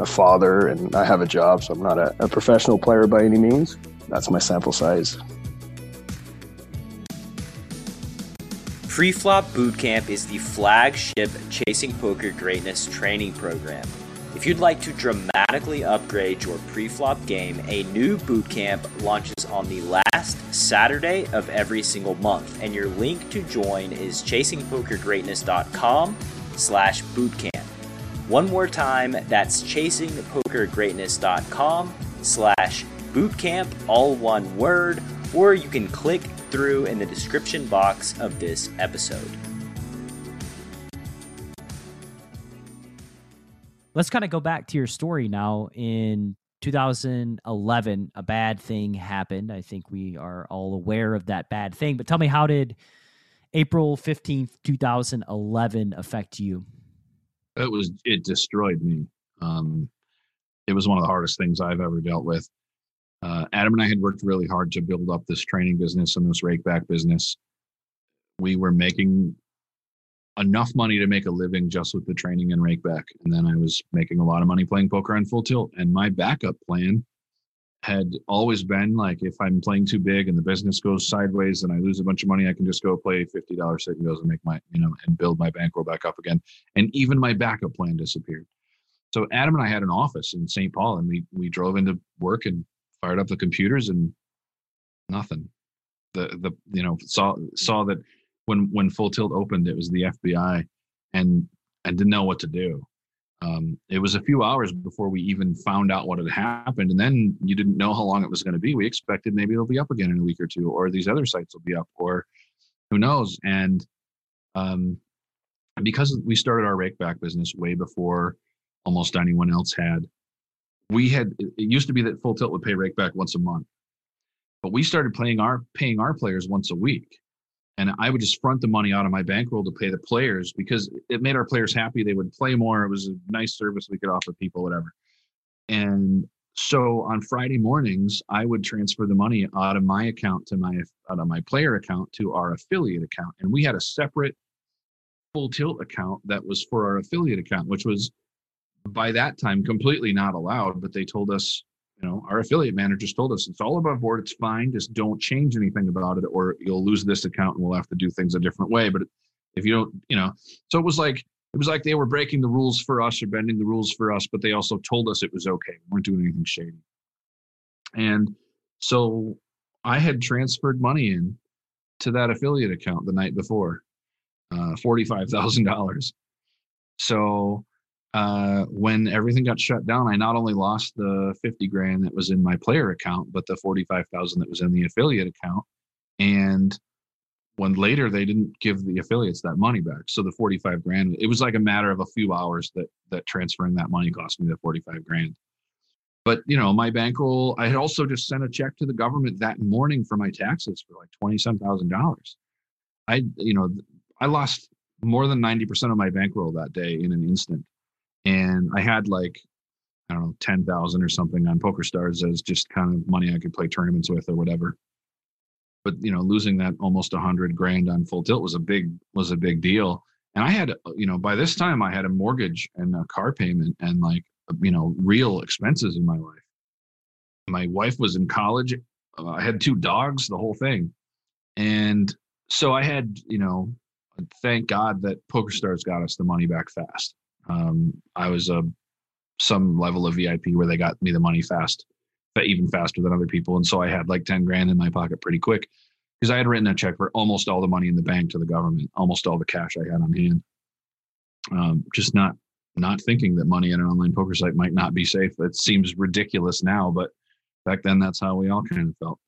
a father and I have a job, so I'm not a, a professional player by any means. That's my sample size. Preflop Bootcamp is the flagship Chasing Poker Greatness training program. If you'd like to dramatically upgrade your pre-flop game, a new boot camp launches on the last Saturday of every single month, and your link to join is chasingpokergreatness.com slash bootcamp. One more time, that's chasingpokergreatness.com slash bootcamp, all one word, or you can click through in the description box of this episode. Let's kind of go back to your story now. In 2011, a bad thing happened. I think we are all aware of that bad thing. But tell me, how did April 15th, 2011 affect you? It was, it destroyed me. Um, it was one of the hardest things I've ever dealt with. Uh, Adam and I had worked really hard to build up this training business and this rakeback business. We were making enough money to make a living just with the training and rakeback. And then I was making a lot of money playing poker on full tilt. And my backup plan had always been like if I'm playing too big and the business goes sideways and I lose a bunch of money, I can just go play fifty dollars sit and goes and make my you know and build my bankroll back up again. And even my backup plan disappeared. So Adam and I had an office in St. Paul and we we drove into work and fired up the computers and nothing. The the you know saw saw that when when Full Tilt opened, it was the FBI, and and didn't know what to do. Um, it was a few hours before we even found out what had happened, and then you didn't know how long it was going to be. We expected maybe it'll be up again in a week or two, or these other sites will be up, or who knows. And um, because we started our rakeback business way before almost anyone else had, we had it used to be that Full Tilt would pay rakeback once a month, but we started paying our paying our players once a week and I would just front the money out of my bankroll to pay the players because it made our players happy. They would play more. It was a nice service we could offer people, whatever. And so on Friday mornings, I would transfer the money out of my account to my out of my player account to our affiliate account, and we had a separate full tilt account that was for our affiliate account, which was by that time completely not allowed. But they told us you know, our affiliate managers told us it's all above board. It's fine. Just don't change anything about it, or you'll lose this account and we'll have to do things a different way. But if you don't, you know, so it was like it was like they were breaking the rules for us or bending the rules for us, but they also told us it was okay. We weren't doing anything shady. And so I had transferred money in to that affiliate account the night before, uh, forty-five thousand dollars. So uh, when everything got shut down, I not only lost the 50 grand that was in my player account, but the 45,000 that was in the affiliate account. And when later they didn't give the affiliates that money back. So the 45 grand, it was like a matter of a few hours that that transferring that money cost me the 45 grand. But you know, my bankroll, I had also just sent a check to the government that morning for my taxes for like 20 some thousand dollars. I, you know, I lost more than 90% of my bankroll that day in an instant and I had like I don't know ten thousand or something on PokerStars as just kind of money I could play tournaments with or whatever. But you know, losing that almost a hundred grand on Full Tilt was a big was a big deal. And I had you know by this time I had a mortgage and a car payment and like you know real expenses in my life. My wife was in college. Uh, I had two dogs, the whole thing, and so I had you know thank God that PokerStars got us the money back fast um, I was a some level of VIP where they got me the money fast, but even faster than other people, and so I had like ten grand in my pocket pretty quick because I had written a check for almost all the money in the bank to the government, almost all the cash I had on hand. Um, just not not thinking that money in an online poker site might not be safe. It seems ridiculous now, but back then that's how we all kind of felt.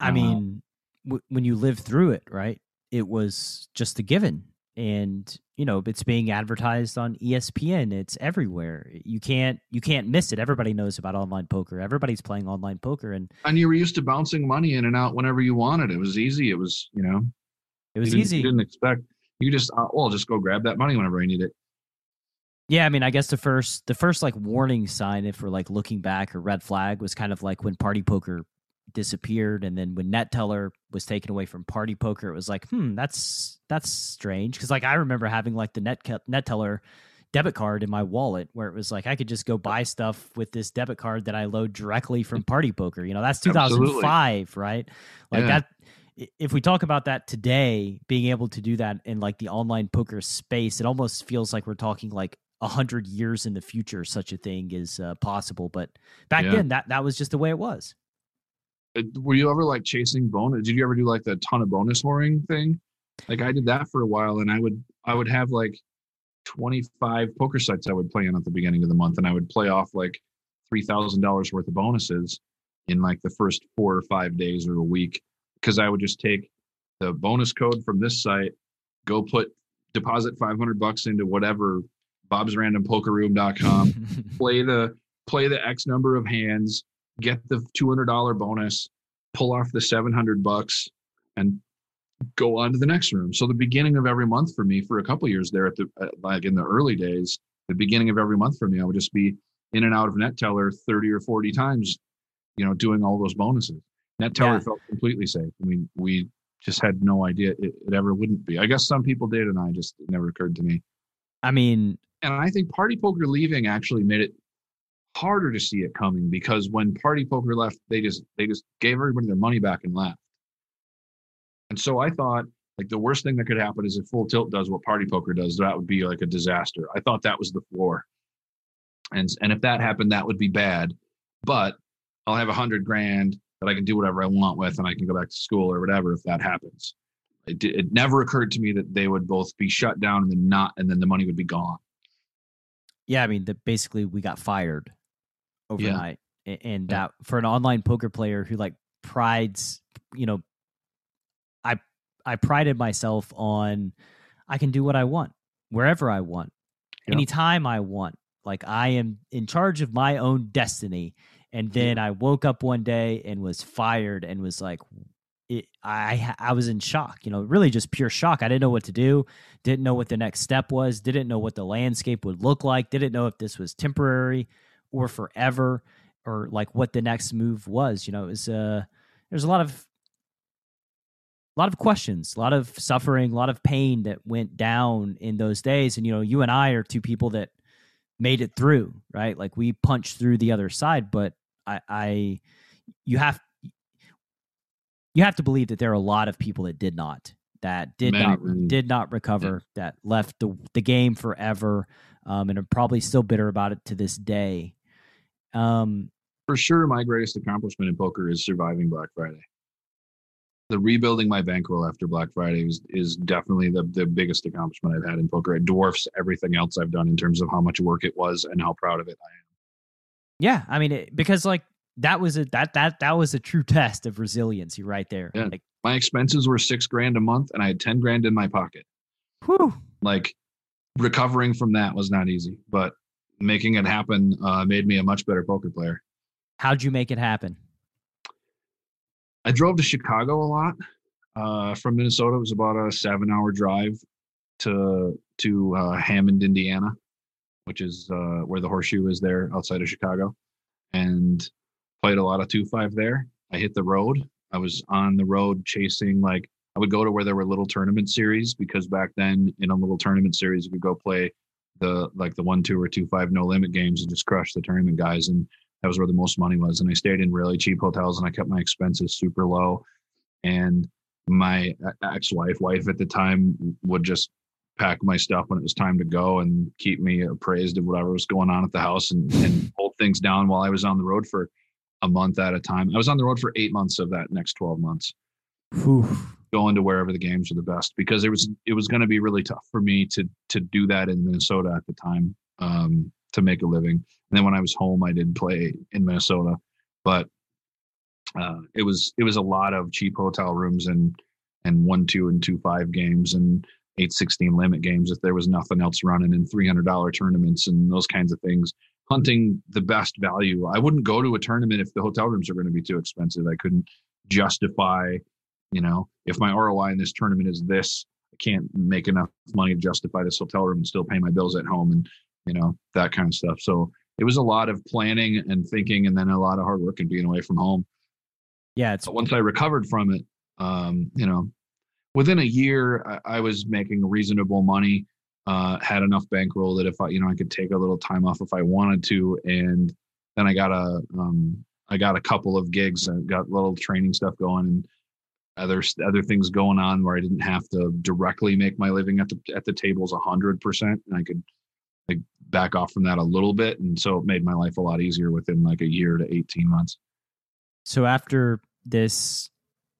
I uh, mean, w- when you live through it, right? It was just a given and you know it's being advertised on espn it's everywhere. You can't you can't miss it. Everybody knows about online poker. Everybody's playing online poker and and you were used to bouncing money in and out whenever you wanted. It was easy. It was you know it was you easy. you didn't expect you just uh, well just go grab that money whenever i need it. Yeah i mean i guess the first the first like warning sign if we're like looking back or red flag was kind of like when party poker disappeared and then when Neteller was taken away from party poker it was like hmm that's that's strange because like i remember having like the net Neteller debit card in my wallet where it was like i could just go buy stuff with this debit card that i load directly from party poker you know that's 2005 Absolutely. right like yeah. that if we talk about that today being able to do that in like the online poker space it almost feels like we're talking like a hundred years in the future such a thing is uh, possible. But back Yeah. then, that that was just the way it was. Uh, Were you ever like chasing bonus? Did you ever do like the ton of bonus whoring thing? Like I did that for a while, and I would I would have like twenty five poker sites I would play in at the beginning of the month, and I would play off like three thousand dollars worth of bonuses in like the first four or five days or a week because I would just take the bonus code from this site, go put deposit 500 bucks into whatever bobsrandompokerroom.com, play the play the X number of hands, get the $200 bonus, pull off the 700 bucks and go on to the next room. So the beginning of every month for me for a couple years there at the uh, like in the early days, the beginning of every month for me I would just be in and out of Neteller 30 or 40 times, you know, doing all those bonuses. Neteller Yeah. felt completely safe. I mean, we just had no idea it, it ever wouldn't be. I guess some people did, and I just it never occurred to me. I mean, And I think Party Poker leaving actually made it harder to see it coming because when Party Poker left, they just they just gave everybody their money back and left. And so I thought like the worst thing that could happen is if Full Tilt does what Party Poker does, that would be like a disaster. I thought that was the floor. And and if that happened, that would be bad. But I'll have a hundred grand that I can do whatever I want with, and I can go back to school or whatever if that happens. It, it never occurred to me that they would both be shut down and then not, and then the money would be gone. yeah, I mean, that basically we got fired overnight, A- and that for an online poker player who like prides, you know, I I prided myself on I can do what I want wherever I want, Yeah. anytime I want. Like I am in charge of my own destiny. And then I woke up one day and was fired and was like, it, I I was in shock, you know, really just pure shock. I didn't know what to do, didn't know what the next step was, didn't know what the landscape would look like, didn't know if this was temporary or forever, or like what the next move was. You know, it was uh, there's a lot of a lot of questions, a lot of suffering, a lot of pain that went down in those days. And you know, you and I are two people that made it through, right? Like we punched through the other side, but I, I you have you have to believe that there are a lot of people that did not that did Many, not many. did not recover that left the the game forever um, and are probably still bitter about it to this day um For sure, my greatest accomplishment in poker is surviving Black Friday. The rebuilding my bankroll after Black Friday is, is definitely the, the biggest accomplishment I've had in poker. It dwarfs everything else I've done in terms of how much work it was and how proud of it I am. yeah i mean it, because like that was a that that that was a true test of resiliency right there Yeah. like My expenses were six grand a month and I had 10 grand in my pocket. whew, Like recovering from that was not easy, but making it happen uh, made me a much better poker player. how'd you make it happen I drove to Chicago a lot. Uh, from Minnesota, it was about a seven-hour drive to to uh, Hammond, Indiana, which is uh, where the Horseshoe is there outside of Chicago, and played a lot of two five there. I hit the road. I was on the road chasing like I would go to where there were little tournament series because back then in a little tournament series you could go play the like the one two or two five no limit games and just crush the tournament guys and that was where the most money was and i stayed in really cheap hotels and i kept my expenses super low and my ex-wife wife at the time would just pack my stuff when it was time to go and keep me appraised of whatever was going on at the house and, and hold things down while i was on the road for a month at a time. I was on the road for eight months of that next 12 months Whew. going to wherever the games are the best because it was it was going to be really tough for me to to do that in Minnesota at the time um, to make a living. And then when I was home, I did play in Minnesota, but uh, it was it was a lot of cheap hotel rooms and and one two and two five games and eight sixteen limit games if there was nothing else running and three hundred dollar tournaments and those kinds of things. Hunting the best value. I wouldn't go to a tournament if the hotel rooms are going to be too expensive. I couldn't justify you know if my roi in this tournament is this i can't make enough money to justify this hotel room and still pay my bills at home and you know that kind of stuff. So it was a lot of planning and thinking and then a lot of hard work and being away from home. Yeah it's but once i recovered from it um you know within a year i, I was making reasonable money uh had enough bankroll that if i you know i could take a little time off if i wanted to. And then i got a um i got a couple of gigs and got little training stuff going and other other things going on where I didn't have to directly make my living at the at the tables hundred percent, and I could like back off from that a little bit, and so it made my life a lot easier within like a year to eighteen months. So after this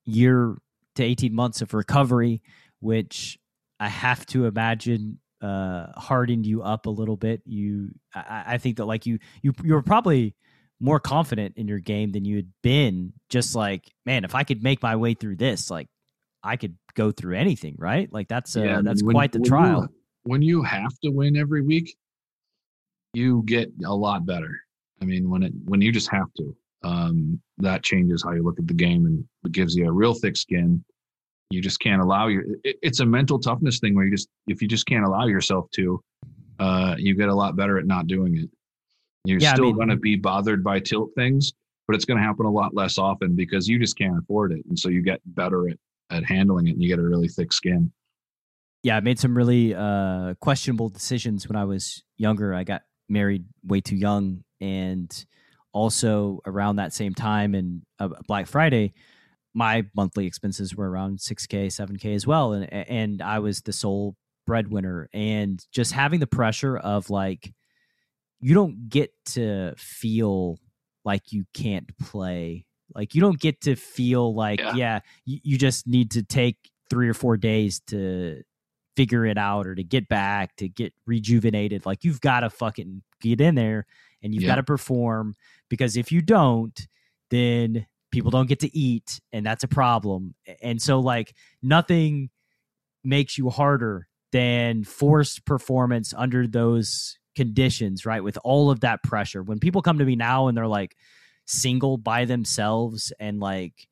year to 18 months of recovery, which I have to imagine uh, hardened you up a little bit. You, I, I, think that like you, you, you were probably more confident in your game than you had been. Just like, man, if I could make my way through this, like I could go through anything, right? Like that's uh, yeah, that's when, quite the when trial. You, when you have to win every week, you get a lot better. I mean, when it when you just have to, um, that changes how you look at the game and it gives you a real thick skin. You just can't allow your. It, it's a mental toughness thing where you just if you just can't allow yourself to, uh, you get a lot better at not doing it. You're yeah, still I mean, going to be bothered by tilt things, but it's going to happen a lot less often because you just can't afford it, and so you get better at at handling it, and you get a really thick skin. Yeah, I made some really uh, questionable decisions when I was younger. I got married way too young, and also around that same time and uh, Black Friday, my monthly expenses were around 6k 7k as well and and I was the sole breadwinner and just having the pressure of like you don't get to feel like you can't play. Like you don't get to feel like yeah, yeah you, you just need to take 3 or 4 days to figure it out or to get back to get rejuvenated. Like you've got to fucking get in there and you've yeah. got to perform because if you don't then people don't get to eat and that's a problem. And so like nothing makes you harder than forced performance under those conditions right with all of that pressure when people come to me now and they're like single by themselves and like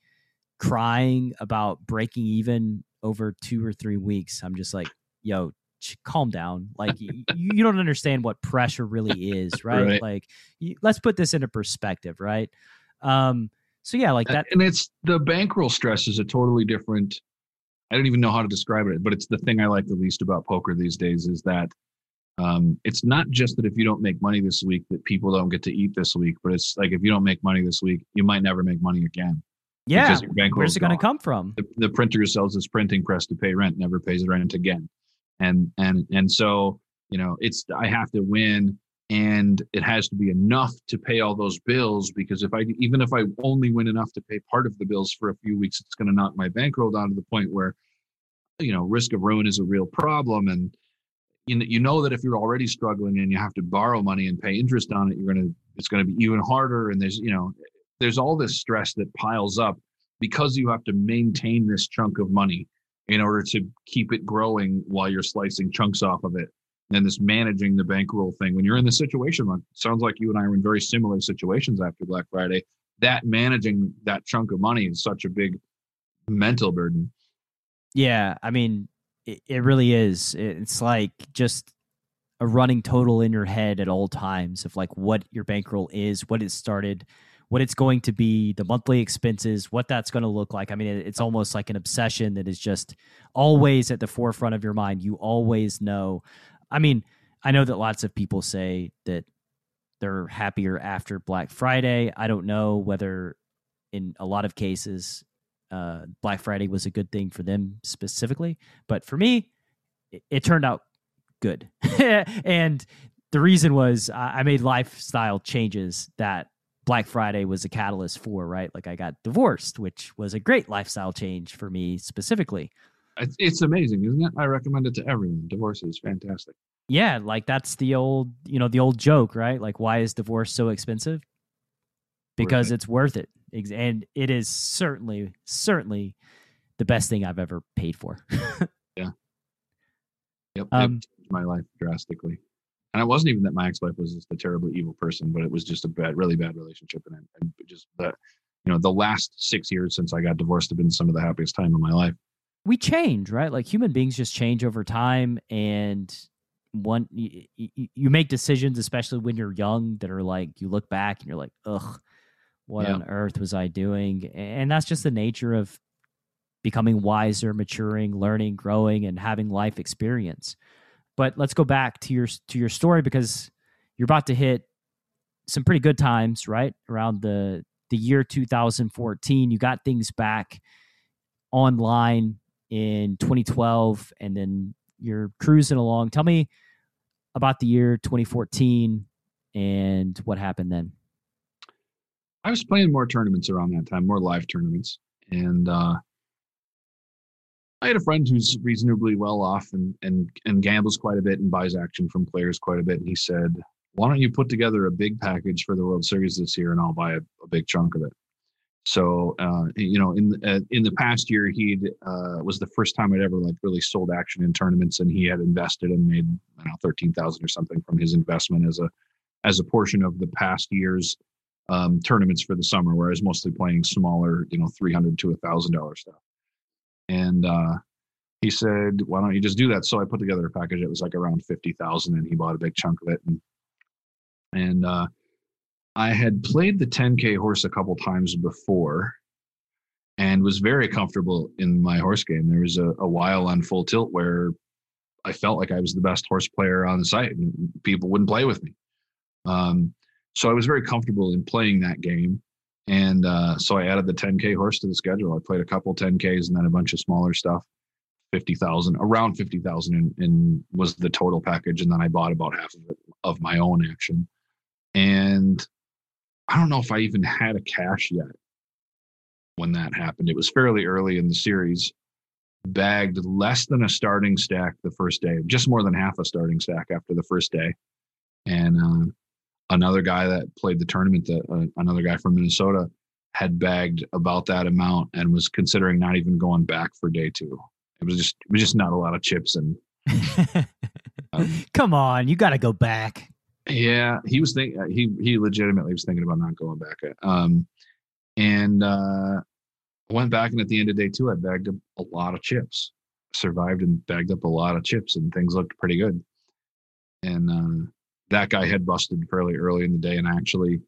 crying about breaking even over two or three weeks i'm just like yo calm down like you, you don't understand what pressure really is right, right. like you, let's put this into perspective right um so yeah, like that. And it's the bankroll stress is a totally different. I don't even know how to describe it, but it's the thing I like the least about poker these days is that um, it's not just that if you don't make money this week that people don't get to eat this week, but it's like if you don't make money this week, you might never make money again. Yeah, where's it going to come from? The, the printer who sells this printing press to pay rent, never pays rent again, and and and so you know it's I have to win and it has to be enough to pay all those bills because if i even if i only win enough to pay part of the bills for a few weeks it's going to knock my bankroll down to the point where you know risk of ruin is a real problem and you know, you know that if you're already struggling and you have to borrow money and pay interest on it you're to it's going to be even harder and there's you know there's all this stress that piles up because you have to maintain this chunk of money in order to keep it growing while you're slicing chunks off of it and this managing the bankroll thing. When you're in the situation, sounds like you and I are in very similar situations after Black Friday. That managing that chunk of money is such a big mental burden. Yeah, I mean, it, it really is. It's like just a running total in your head at all times of like what your bankroll is, what it started, what it's going to be, the monthly expenses, what that's going to look like. I mean, it's almost like an obsession that is just always at the forefront of your mind. You always know I mean, I know that lots of people say that they're happier after Black Friday. I don't know whether in a lot of cases uh, Black Friday was a good thing for them specifically, but for me, it, it turned out good. and the reason was I made lifestyle changes that Black Friday was a catalyst for, right? Like I got divorced, which was a great lifestyle change for me specifically. It's amazing, isn't it? I recommend it to everyone. Divorce is fantastic. Yeah, like that's the old, you know, the old joke, right? Like, why is divorce so expensive? Because it's worth it, and it is certainly, certainly the best thing I've ever paid for. yeah. Yep. Um, my life drastically, and it wasn't even that my ex-wife was just a terribly evil person, but it was just a bad, really bad relationship, and, and just that, you know, the last six years since I got divorced have been some of the happiest time of my life we change, right? Like human beings just change over time, and one you, you, make decisions, especially when you're young, that are like you look back and you're like, ugh, what yeah. on earth was I doing? And that's just the nature of becoming wiser, maturing, learning, growing, and having life experience. But let's go back to your to your story because you're about to hit some pretty good times, right? Around the the year 2014, you got things back online in 2012 and then you're cruising along. Tell me about the year 2014 and what happened then. I was playing more tournaments around that time, more live tournaments, and uh, I had a friend who's reasonably well off and and and gambles quite a bit and buys action from players quite a bit. And he said, "Why don't you put together a big package for the World Series this year, and I'll buy a, a big chunk of it." So uh, you know, in uh, in the past year, he uh, was the first time I'd ever like really sold action in tournaments, and he had invested and made I don't know thirteen thousand or something from his investment as a as a portion of the past year's um, tournaments for the summer, where I was mostly playing smaller, you know, three hundred to a thousand dollar stuff and uh, he said, "Why don't you just do that?" So I put together a package. It was like around fifty thousand, and he bought a big chunk of it. And and uh, I had played the 10k horse a couple times before, and was very comfortable in my horse game. There was a, a while on full tilt where I felt like I was the best horse player on the site, and people wouldn't play with me. Um, so I was very comfortable in playing that game. And uh, so I added the 10K horse to the schedule. I played a couple 10Ks and then a bunch of smaller stuff. 50,000, around 50,000 in, in was the total package. And then I bought about half of it of my own action. And I don't know if I even had a cash yet when that happened. It was fairly early in the series. Bagged less than a starting stack the first day, just more than half a starting stack after the first day. And uh, another guy that played the tournament, that uh, another guy from Minnesota, had bagged about that amount and was considering not even going back for day two. It was just it was just not a lot of chips and. um, Come on, you got to go back. Yeah, he was thinking uh, he he legitimately was thinking about not going back. Um, and uh, went back and at the end of day two, I bagged up a lot of chips. Survived and bagged up a lot of chips, and things looked pretty good. And uh, that guy had busted fairly early in the day, and actually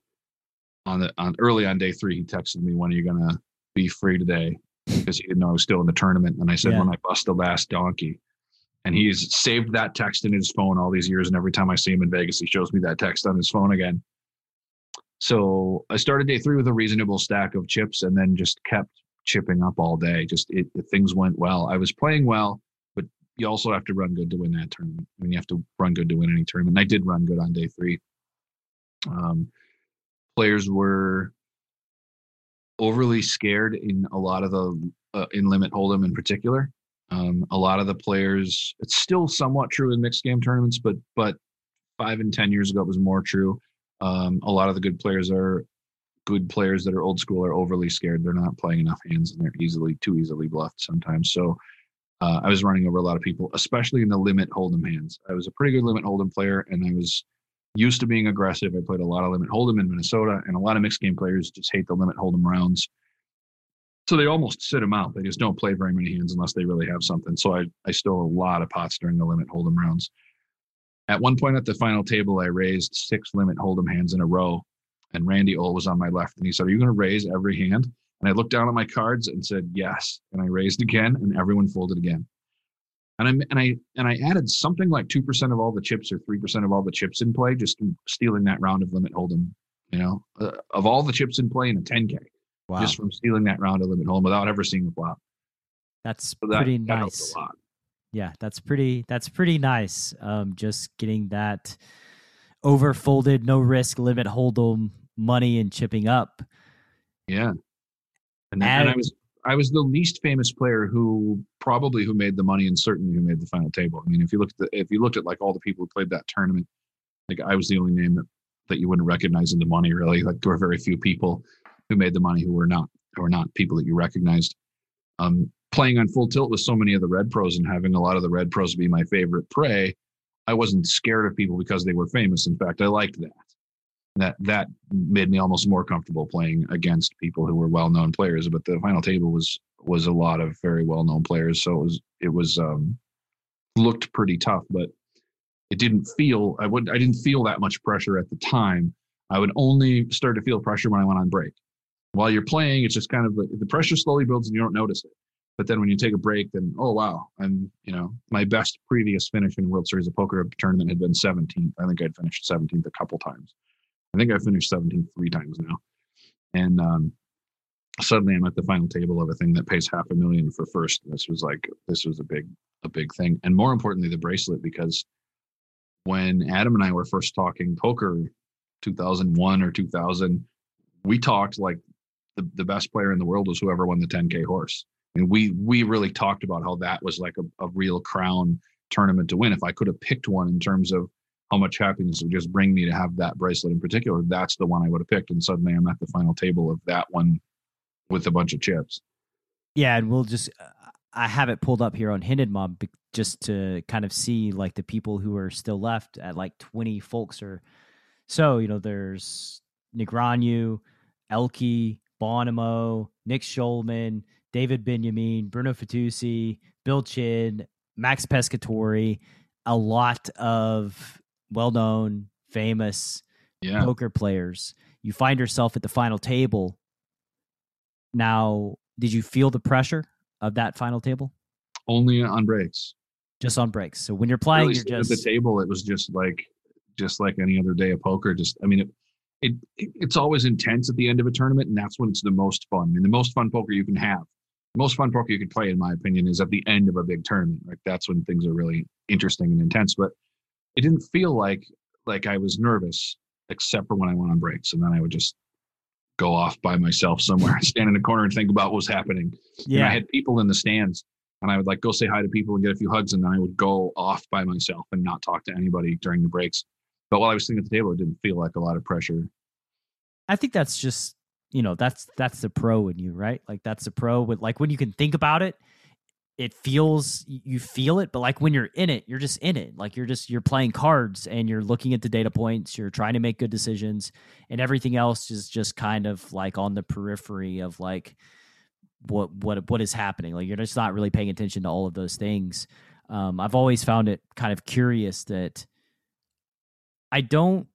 on the on early on day three, he texted me, "When are you gonna be free today?" Because he didn't know I was still in the tournament. And I said, yeah. "When I bust the last donkey." And he's saved that text in his phone all these years, and every time I see him in Vegas, he shows me that text on his phone again. So I started day three with a reasonable stack of chips, and then just kept chipping up all day. Just it, things went well. I was playing well you also have to run good to win that tournament. I mean, you have to run good to win any tournament. I did run good on day three. Um, players were overly scared in a lot of the uh, in limit hold'em in particular. Um, a lot of the players, it's still somewhat true in mixed game tournaments, but but five and ten years ago it was more true. Um, a lot of the good players are good players that are old school are overly scared. They're not playing enough hands and they're easily too easily bluffed sometimes. So uh, I was running over a lot of people, especially in the limit hold'em hands. I was a pretty good limit hold'em player, and I was used to being aggressive. I played a lot of limit hold'em in Minnesota, and a lot of mixed game players just hate the limit hold'em rounds. So they almost sit them out. They just don't play very many hands unless they really have something. So I, I stole a lot of pots during the limit hold'em rounds. At one point at the final table, I raised six limit hold'em hands in a row, and Randy Ohel was on my left, and he said, "Are you going to raise every hand?" And I looked down at my cards and said, yes. And I raised again and everyone folded again. And I and I and I added something like two percent of all the chips or three percent of all the chips in play, just stealing that round of limit hold'em. You know, uh, of all the chips in play in a 10k, wow. just from stealing that round of limit hold'em without ever seeing the flop. That's so that, pretty nice. yeah, that's pretty. That's pretty nice. Um, just getting that overfolded, no risk limit hold'em money and chipping up. Yeah, and, then, and I was I was the least famous player who probably who made the money and certainly who made the final table. I mean, if you looked at the, if you looked at like all the people who played that tournament, like I was the only name that that you wouldn't recognize in the money really. Like there were very few people who made the money who were not who were not people that you recognized. Um, playing on full tilt with so many of the red pros and having a lot of the red pros be my favorite prey, I wasn't scared of people because they were famous. In fact, I liked that that that made me almost more comfortable playing against people who were well-known players but the final table was was a lot of very well-known players so it was it was um looked pretty tough but it didn't feel i would i didn't feel that much pressure at the time. I would only start to feel pressure when i went on break. While you're playing it's just kind of the pressure slowly builds and you don't notice it. But then when you take a break then oh wow i'm you know my best previous finish in world series of poker tournament had been 17th i think i'd finished 17th a couple times I think I finished 17 three times now. And um, suddenly I'm at the final table of a thing that pays half a million for first. This was like this was a big a big thing. And more importantly, the bracelet because when Adam and I were first talking poker, 2001 or 2000, we talked like the, the best player in the world was whoever won the 10k horse and we we really talked about how that was like a, a real crown tournament to win if i could have picked one in terms of how much happiness would just bring me to have that bracelet in particular. That's the one i would have picked and suddenly i'm at the final table of that one with a bunch of chips. Yeah, and we'll just uh, I have it pulled up here on Hendon Mob just to kind of see like the people who are still left at like 20 folks or so, you know, there's Negreanu, ElkY, Bonomo, Nick Schulman, David Benjamin, Bruno Fitoussi, Bill Chen, Max Pescatori, a lot of well-known, famous yeah poker players. You find yourself at the final table. Now, did you feel the pressure of that final table? only on breaks Just on breaks. So when you're playing, you're sitting at just the table it was just like just like any other day of poker just i mean it, it it's always intense at the end of a tournament and that's when it's the most fun i mean the most fun poker you can have the most fun poker you can play in my opinion is at the end of a big tournament like that's when things are really interesting and intense but it didn't feel like like i was nervous except for when i went on breaks and then i would just go off by myself somewhere stand in a corner and think about what was happening and I had people in the stands and I would like go say hi to people and get a few hugs and then I would go off by myself and not talk to anybody during the breaks. But while I was sitting at the table, it didn't feel like a lot of pressure. I think that's just you know that's that's the pro in you, right? Like that's the pro with like when you can think about it, it feels you feel it, but like when you're in it, you're just in it. Like you're just you're playing cards and you're looking at the data points, you're trying to make good decisions, and everything else is just kind of like on the periphery of like what what what is happening. Like you're just not really paying attention to all of those things. Um, I've always found it kind of curious that I don't.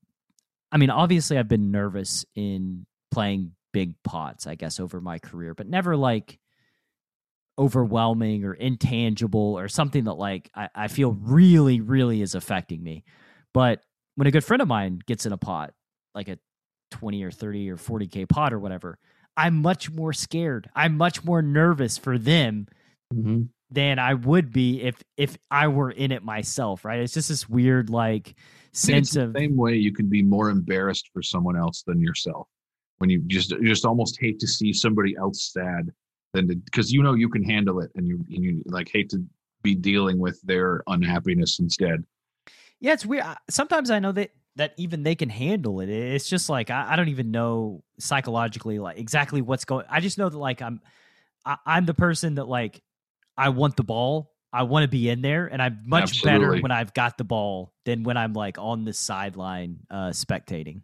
I mean, obviously, I've been nervous in playing big pots, I guess, over my career, but never like overwhelming or intangible or something that like I, I feel really, really is affecting me. But when a good friend of mine gets in a pot, like a 20 or 30 or 40K pot or whatever, I'm much more scared. I'm much more nervous for them mm-hmm. than I would be if if I were in it myself, right? It's just this weird like sense the of same way you can be more embarrassed for someone else than yourself. When you just you just almost hate to see somebody else sad than because you know you can handle it and you and you like hate to be dealing with their unhappiness instead. Yeah, it's weird. Sometimes I know that that even they can handle it. It's just like I, I don't even know psychologically like exactly what's going. I just know that like I'm I, I'm the person that like I want the ball. I want to be in there, and I'm much better when I've got the ball than when I'm like on the sideline uh, spectating.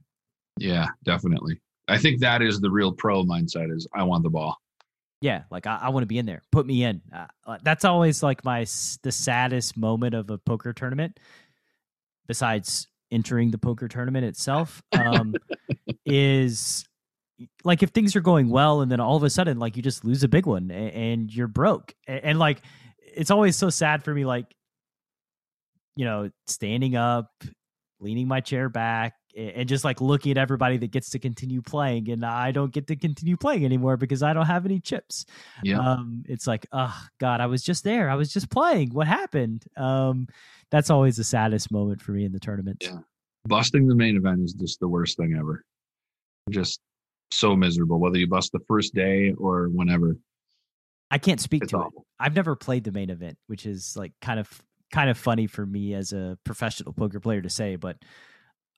Yeah, definitely. I think that is the real pro mindset is I want the ball. Yeah, like I, I want to be in there. Put me in. Uh, uh, that's always like my the saddest moment of a poker tournament, besides entering the poker tournament itself, um, is like if things are going well and then all of a sudden like you just lose a big one and, and you're broke and, and like it's always so sad for me like you know standing up leaning my chair back and just like looking at everybody that gets to continue playing and i don't get to continue playing anymore because i don't have any chips Yeah. um it's like oh god i was just there i was just playing what happened um that's always the saddest moment for me in the tournament Yeah. Busting the main event is just the worst thing ever. Just so miserable, whether you bust the first day or whenever. i can't speak It's to it. I've never played the main event, which is like kind of kind of funny for me as a professional poker player to say, but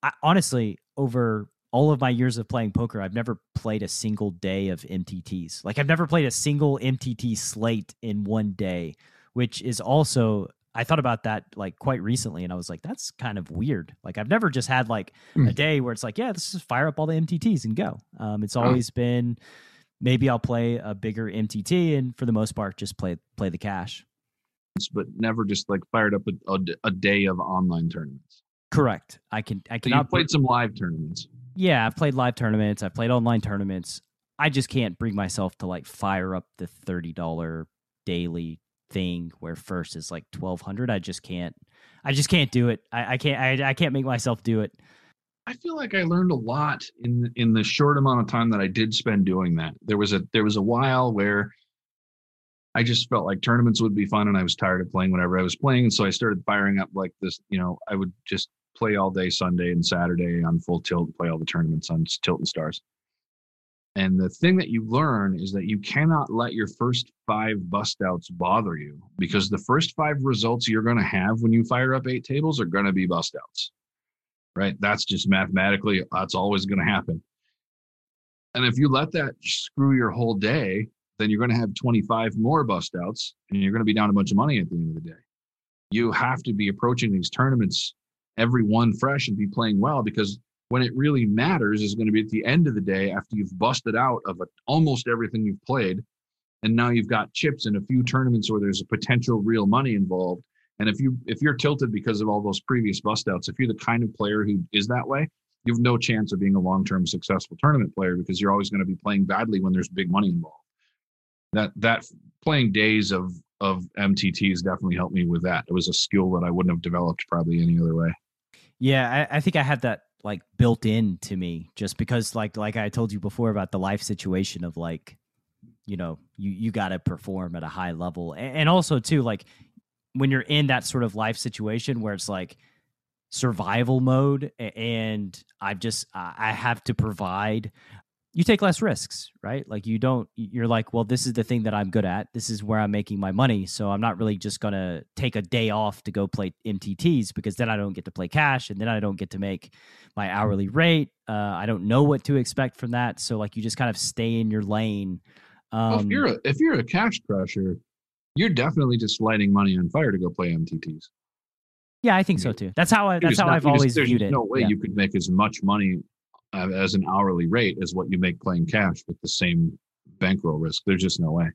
I, honestly, over all of my years of playing poker, I've never played a single day of MTTs. Like I've never played a single MTT slate in one day, which is also I thought about that like quite recently and I was like that's kind of weird. Like I've never just had like Hmm. a day where it's like, yeah, let's just fire up all the MTTs and go. Um it's always been maybe I'll play a bigger MTT and for the most part just play play the cash. But never just like fired up a, a, a day of online tournaments. Correct. I can I So you cannot played some live tournaments. Yeah, I've played live tournaments. I've played online tournaments. I just can't bring myself to like fire up the thirty dollar daily thing where first is like twelve hundred. I just can't. I just can't do it. I, I can't. I, I can't make myself do it. I feel like I learned a lot in in the short amount of time that I did spend doing that. There was a there was a while where I just felt like tournaments would be fun and I was tired of playing whenever I was playing. And so I started firing up like this, you know, I would just play all day Sunday and Saturday on full tilt, play all the tournaments on Tilt and Stars. And the thing that you learn is that you cannot let your first five bust outs bother you because the first five results you're going to have when you fire up eight tables are going to be bust outs. Right? That's just mathematically, that's always going to happen. And if you let that screw your whole day, then you're going to have 25 more bust outs and you're going to be down a bunch of money at the end of the day. You have to be approaching these tournaments every one fresh and be playing well because when it really matters is going to be at the end of the day after you've busted out of a, almost everything you've played and now you've got chips in a few tournaments where there's a potential real money involved and if you if you're tilted because of all those previous bust outs if you're the kind of player who is that way you have no chance of being a long-term successful tournament player because you're always going to be playing badly when there's big money involved. That that playing days of of mtts definitely helped me with that. It was a skill that i wouldn't have developed probably any other way yeah I, I think i had that like built in to me just because like like I told you before about the life situation of like you know you you got to perform at a high level. And, and also too like when you're in that sort of life situation where it's like survival mode and I've just I have to provide you take less risks, right? Like you don't you're like, well, this is the thing that I'm good at. This is where I'm making my money, so I'm not really just going to take a day off to go play MTTs because then I don't get to play cash and then I don't get to make my hourly rate. Uh, I don't know what to expect from that, so like you just kind of stay in your lane. Um, well, if you're a, if you're a cash crusher, you're definitely just lighting money on fire to go play MTTs. Yeah, I think so too. That's how I, that's how not, I've always just, viewed it. No way yeah. you could make as much money uh, as an hourly rate as what you make playing cash with the same bankroll risk. There's just no way.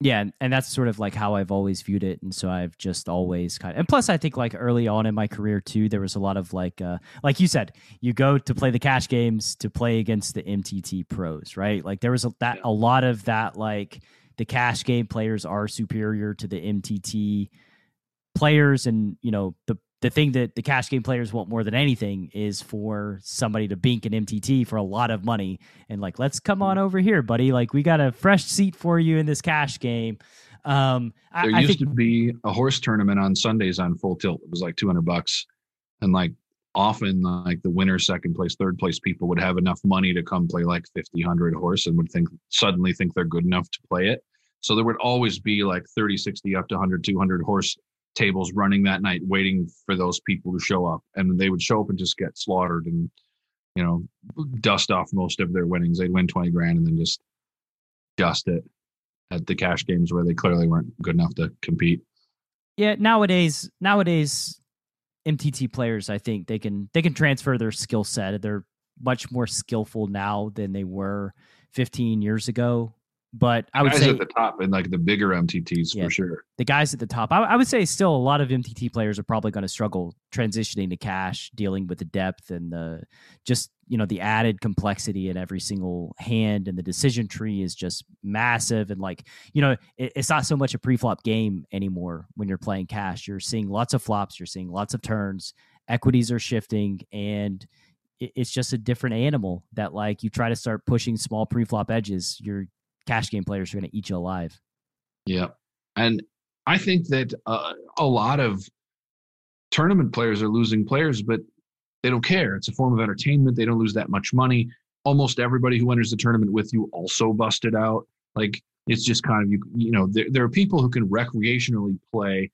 Yeah, and that's sort of like how I've always viewed it, and so I've just always kind of. And plus, I think like early on in my career too, there was a lot of like, uh, like you said, you go to play the cash games to play against the MTT pros, right? Like there was a, that a lot of that like the cash game players are superior to the MTT players, and you know the the thing that the cash game players want more than anything is for somebody to bink an MTT for a lot of money and like, let's come on over here, buddy. Like, we got a fresh seat for you in this cash game. Um, there I, used I think, to be a horse tournament on Sundays on Full Tilt. It was like 200 bucks, and like often like the winner, second place, third place people would have enough money to come play like 50, 100 horse and would think suddenly think they're good enough to play it. So there would always be like 30, 60 up to 100, 200 horse tables running that night waiting for those people to show up. And they would show up and just get slaughtered and you know dust off most of their winnings. They'd win 20 grand and then just dust it at the cash games where they clearly weren't good enough to compete. Yeah nowadays nowadays mtt players i think they can they can transfer their skill set. They're much more skillful now than they were 15 years ago but I would guys say at the top and like the bigger MTTs Yeah. for sure. the guys at the top, I, I would say still a lot of MTT players are probably going to struggle transitioning to cash, dealing with the depth and the just you know the added complexity in every single hand, and the decision tree is just massive. And like you know, it, it's not so much a pre-flop game anymore when you're playing cash. You're seeing lots of flops, you're seeing lots of turns, equities are shifting, and it's just a different animal. That like you try to start pushing small pre-flop edges, your cash game players are going to eat you alive. Yeah. And I think that uh, a lot of tournament players are losing players, but they don't care. It's a form of entertainment. They don't lose that much money. Almost everybody who enters the tournament with you also busted out. Like it's just kind of you. You know, there, there are people who can recreationally play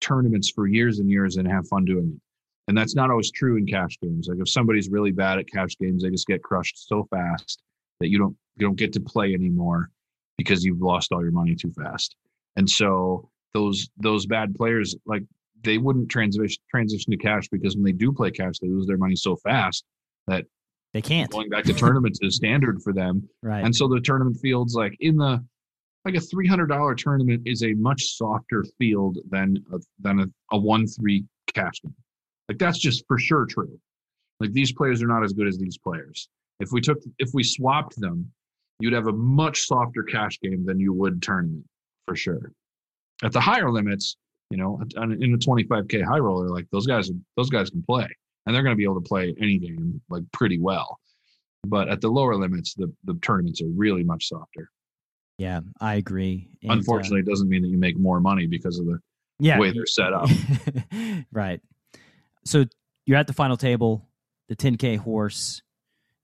tournaments for years and years and have fun doing it. And that's not always true in cash games. Like if somebody's really bad at cash games, they just get crushed so fast that you don't you don't get to play anymore because you've lost all your money too fast. And so those those bad players like they wouldn't transition transition to cash because when they do play cash, they lose their money so fast that They can't. going back to tournaments is standard for them. Right. And so the tournament fields like in the like a three hundred dollar tournament is a much softer field than a, than a, a one three cash game. Like that's just for sure true. Like these players are not as good as these players. If we took if we swapped them, you'd have a much softer cash game than you would tournament for sure. At the higher limits, you know, in a 25k high roller, like those guys, those guys can play, and they're going to be able to play any game like pretty well. But at the lower limits, the the tournaments are really much softer. yeah, I agree. And, uh, Unfortunately, it doesn't mean that you make more money because of the yeah, way they're set up. right. So you're at the final table, the 10K horse,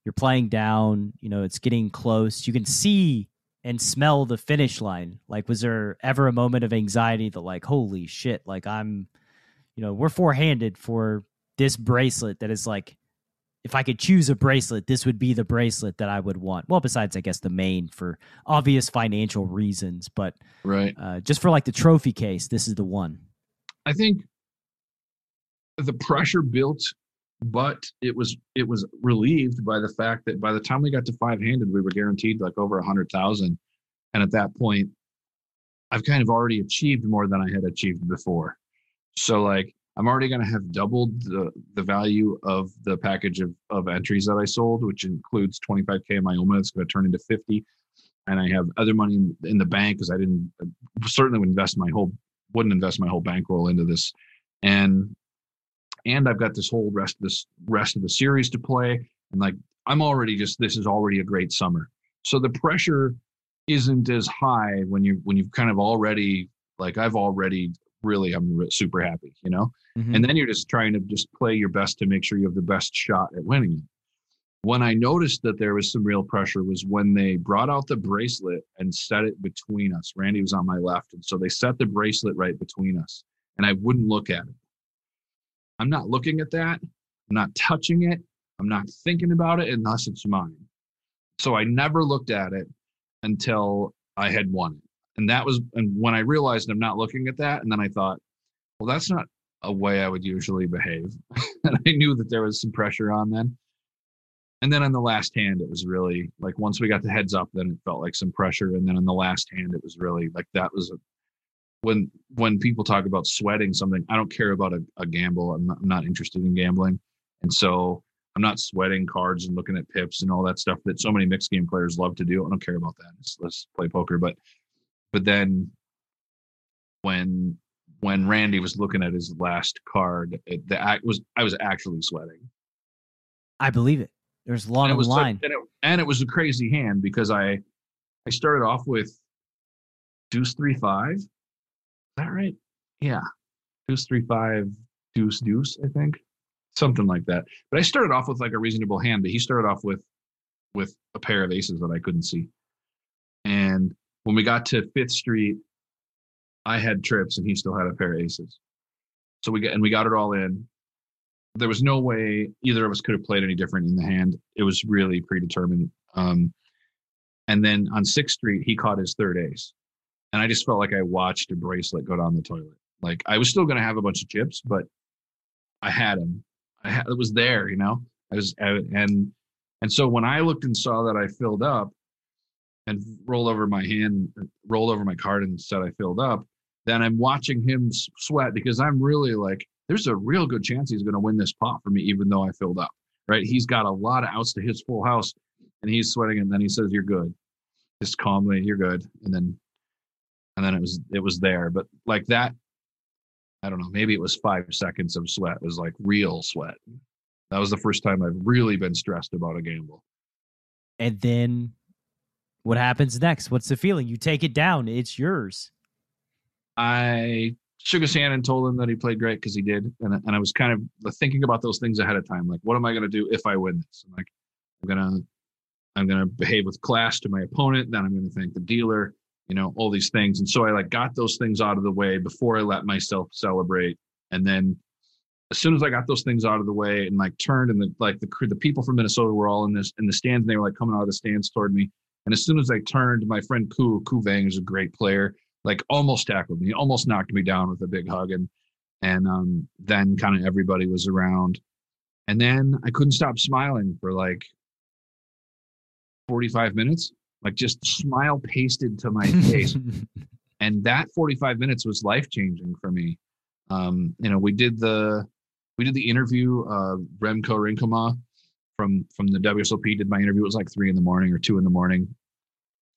you're playing down, you know, it's getting close. You can see and smell the finish line. Like, was there ever a moment of anxiety that, like, holy shit, like I'm, you know, we're four handed for this bracelet that is like, if I could choose a bracelet, this would be the bracelet that I would want. Well, besides, I guess, the main for obvious financial reasons, but Right. uh, just for like the trophy case, this is the one. I think the pressure built, but it was it was relieved by the fact that by the time we got to five handed, we were guaranteed like over a hundred thousand, and at that point, I've kind of already achieved more than I had achieved before. So like I'm already going to have doubled the the value of the package of of entries that I sold, which includes 25k in Myoma. It's going to turn into 50, and I have other money in, in the bank because I didn't certainly would invest my whole wouldn't invest my whole bankroll into this, and and I've got this whole rest of this rest of the series to play, and like I'm already just this is already a great summer. So the pressure isn't as high when you when you've kind of already like I've already really I'm super happy, you know. Mhm. And then you're just trying to just play your best to make sure you have the best shot at winning it. When I noticed that there was some real pressure was when they brought out the bracelet and set it between us. Randy was on my left, and so they set the bracelet right between us, and I wouldn't look at it. I'm not looking at that. I'm not touching it. I'm not thinking about it unless it's mine. So I never looked at it until I had won it. And that was and when I realized I'm not looking at that, and then I thought, well, that's not a way I would usually behave. and I knew that there was some pressure on then. And then on the last hand, it was really like once we got the heads up, then it felt like some pressure. And then on the last hand, it was really like that was a when when people talk about sweating something, I don't care about a, a gamble. I'm not, I'm not interested in gambling. And so I'm not sweating cards and looking at pips and all that stuff that so many mixed game players love to do. I don't care about that. Let's, let's play poker. But but then when when Randy was looking at his last card, it, the act was I was actually sweating. I believe it. There's a lot and it was line. and, it, and it was a crazy hand because I I started off with deuce three five. That right? Yeah, deuce three five, deuce deuce. I think something like that. But I started off with like a reasonable hand, but he started off with with a pair of aces that I couldn't see. And when we got to Fifth Street, I had trips and he still had a pair of aces. So we get and we got it all in. There was no way either of us could have played any different in the hand. It was really predetermined. Um, and then on Sixth Street, he caught his third ace, and I just felt like I watched a bracelet go down the toilet. Like I was still going to have a bunch of chips, but I had him. I had, it was there, you know. I was uh, and and so when I looked and saw that I filled up, and rolled over my hand, rolled over my card and said I filled up, then I'm watching him sweat because I'm really like, there's a real good chance he's going to win this pot for me, even though I filled up. Right? He's got a lot of outs to his full house, and he's sweating, and then he says, "You're good." Just calmly, "You're good," and then, and then it was it was there, but like that. I don't know. Maybe it was five seconds of sweat. It was like real sweat. That was the first time I've really been stressed about a gamble. And then what happens next? What's the feeling? You take it down. It's yours. I shook his hand and told him that he played great because he did, and and I was kind of thinking about those things ahead of time, like what am I going to do if I win this? I'm like, I'm gonna, I'm gonna behave with class to my opponent. Then I'm going to thank the dealer, you know, all these things, and so I like got those things out of the way before I let myself celebrate, and then as soon as I got those things out of the way and like turned and the like the the people from Minnesota were all in this in the stands and they were like coming out of the stands toward me. And as soon as I turned, my friend Ku Ku Vang is a great player, like almost tackled me, almost knocked me down with a big hug, and and um, then kind of everybody was around, and then I couldn't stop smiling for like forty five minutes, like just smile pasted to my face. And that 45 minutes was life changing for me. Um you know we did the we did the interview uh remko rinkema from from the wsop did my interview. It was like three in the morning or two in the morning.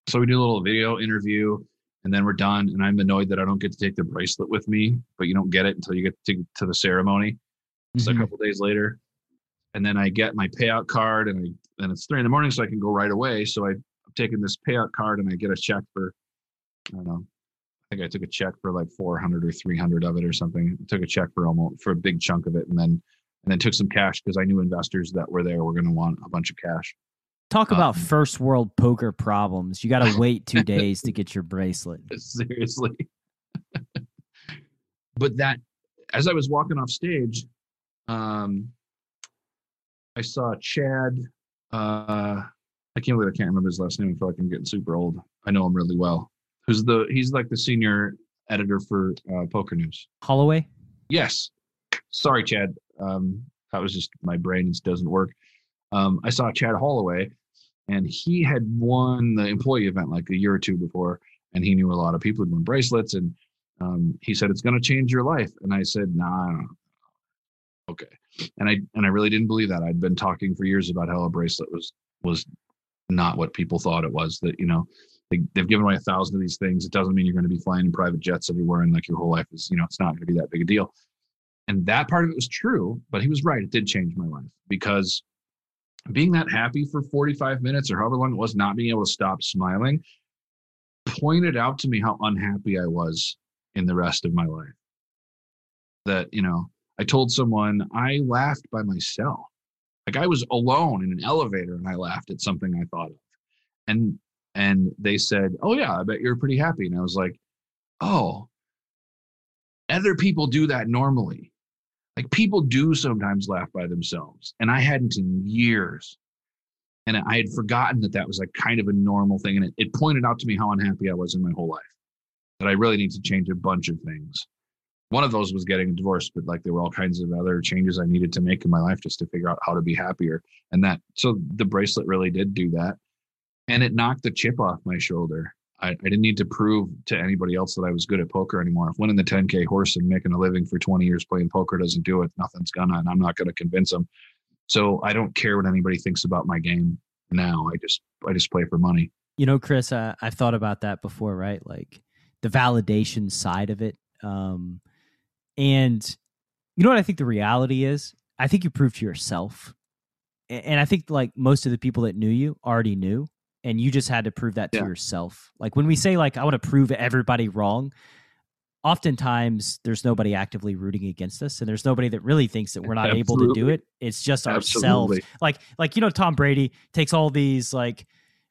So we do a little video interview and then we're done. And i'm annoyed that i don't get to take the bracelet with me but you don't get it until you get to, to the ceremony. So Mhm. a couple days later and then i get my payout card and i and it's three in the morning so i can go right away. So I, taking this payout card and i get a check for i don't know I think I took a check for like 400 or 300 of it or something. I took a check for almost for a big chunk of it, and then and then took some cash because I knew investors that were there were going to want a bunch of cash. Talk about Um, first world poker problems. You got to wait two days to get your bracelet. Seriously. but that, as I was walking off stage, um, I saw Chad. Uh, I can't believe I can't remember his last name. I feel like I'm getting super old. I know him really well. Who's the? He's like the senior editor for uh, Poker News. Holloway? Yes. Sorry, Chad. Um, that was just my brain just doesn't work. Um, I saw Chad Holloway, and he had won the employee event like a year or two before, and he knew a lot of people who won bracelets, and um, he said it's going to change your life, and I said, Nah, okay, and I and I really didn't believe that. I'd been talking for years about how a bracelet was was not what people thought it was. That you know. They, they've given away a thousand of these things. It doesn't mean you're going to be flying in private jets everywhere and like your whole life is, you know, it's not going to be that big a deal and that part of it was true but he was right it did change my life because being that happy for 45 minutes or however long it was not being able to stop smiling pointed out to me how unhappy i was in the rest of my life that you know i told someone i laughed by myself like i was alone in an elevator and i laughed at something i thought of. And and they said oh yeah i bet you're pretty happy. And i was like oh other people do that normally. Like people do sometimes laugh by themselves and i hadn't in years. And i had forgotten that that was like kind of a normal thing and it, it pointed out to me how unhappy i was in my whole life that i really need to change a bunch of things one of those was getting a divorce but like there were all kinds of other changes i needed to make in my life just to figure out how to be happier and that so the bracelet really did do that and it knocked the chip off my shoulder I, I didn't need to prove to anybody else that I was good at poker anymore. If winning the 10K horse and making a living for 20 years playing poker doesn't do it, nothing's gonna, and I'm not gonna convince them. So I don't care what anybody thinks about my game now. I just I just play for money. You know, Chris, uh, I've thought about that before, right? Like the validation side of it. Um, and you know what I think the reality is? I think you proved to yourself. And I think like most of the people that knew you already knew, and you just had to prove that to Yeah. yourself. Like when we say like I want to prove everybody wrong, oftentimes there's nobody actively rooting against us, and there's nobody that really thinks that we're not able to do it. It's just ourselves like like you know tom brady takes all these like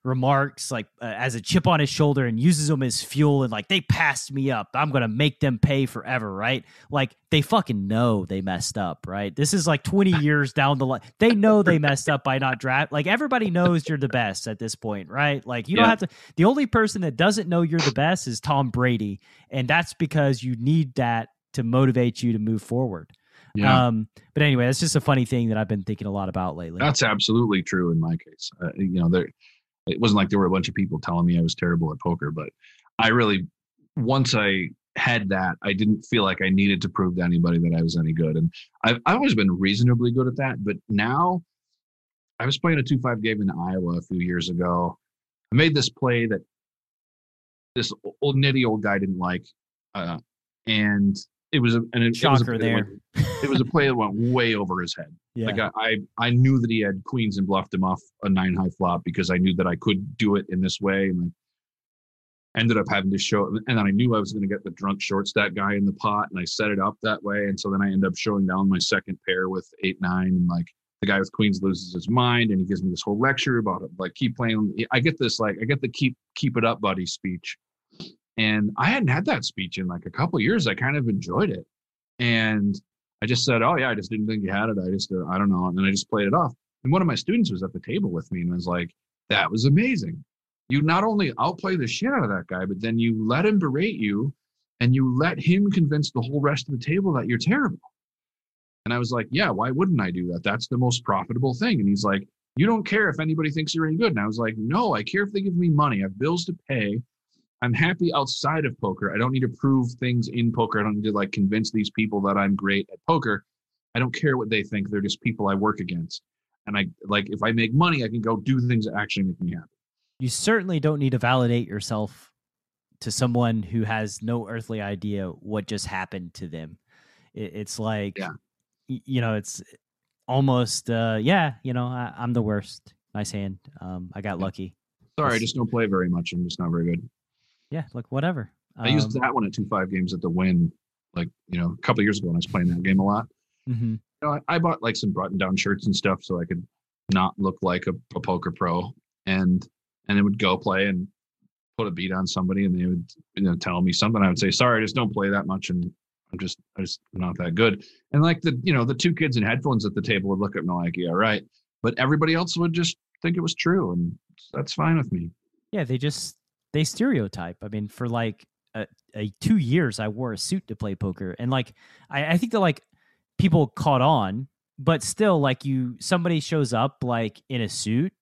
remarks like uh, as a chip on his shoulder and uses them as fuel and like they passed me up. I'm gonna make them pay forever right? Like they fucking know they messed up right? This is like 20 years down the line they know they messed up by not draft like everybody knows you're the best at this point right? Like you don't have to the only person that doesn't know you're the best is tom brady and that's because you need that to motivate you to move forward. Yeah, um, but anyway, that's just a funny thing that I've been thinking a lot about lately. that's absolutely true in my case. Uh, you know, there it wasn't like there were a bunch of people telling me I was terrible at poker, but I really once I had that, I didn't feel like I needed to prove to anybody that I was any good. And I've I've always been reasonably good at that, but now I was playing a two five game in Iowa a few years ago. I made this play that this old nitty old guy didn't like, uh, and it was a and it, it was a Shocker play that went- it was a play that went way over his head. yeah. Like I, I, I knew that he had queens and bluffed him off a nine high flop because I knew that I could do it in this way, and I ended up having to show. And then I knew I was going to get the drunk short stack guy in the pot, and I set it up that way. And so then I end up showing down my second pair with eight nine, and like the guy with queens loses his mind, and he gives me this whole lecture about it, like keep playing. I get this like I get the keep keep it up, buddy speech, and I hadn't had that speech in like a couple years. I kind of enjoyed it, and I just said, "Oh yeah, I just didn't think you had it. I just, uh, I don't know," and then I just played it off. And one of my students was at the table with me and was like, "That was amazing. You not only outplay the shit out of that guy, but then you let him berate you, and you let him convince the whole rest of the table that you're terrible." And I was like, "Yeah, why wouldn't I do that? That's the most profitable thing." And he's like, "You don't care if anybody thinks you're any good." And I was like, "No, I care if they give me money. I have bills to pay." I'm happy outside of poker. I don't need to prove things in poker. I don't need to like convince these people that I'm great at poker. I don't care what they think. They're just people I work against. And I like if I make money, I can go do things that actually make me happy. you certainly don't need to validate yourself to someone who has no earthly idea what just happened to them. It's like, Yeah. you know, it's almost, uh, yeah, you know, I, I'm the worst. Nice hand. Um, I got Yeah. lucky. Sorry, I just don't play very much. I'm just not very good. Yeah, look, whatever. I used Um, that one at two five games at the win, like you know, a couple of years ago when I was playing that game a lot. Mm-hmm. You know, I, I bought like some button down shirts and stuff so I could not look like a, a poker pro, and and it would go play and put a beat on somebody, and they would you know tell me something. I would say, sorry, I just don't play that much, and I'm just I just not that good. And like the you know the two kids in headphones at the table would look at me like, yeah, right. But everybody else would just think it was true, and that's fine with me. Yeah, they just they stereotype. I mean, for like a, a two years, I wore a suit to play poker, and like I, I think that like people caught on, but still, like you, somebody shows up like in a suit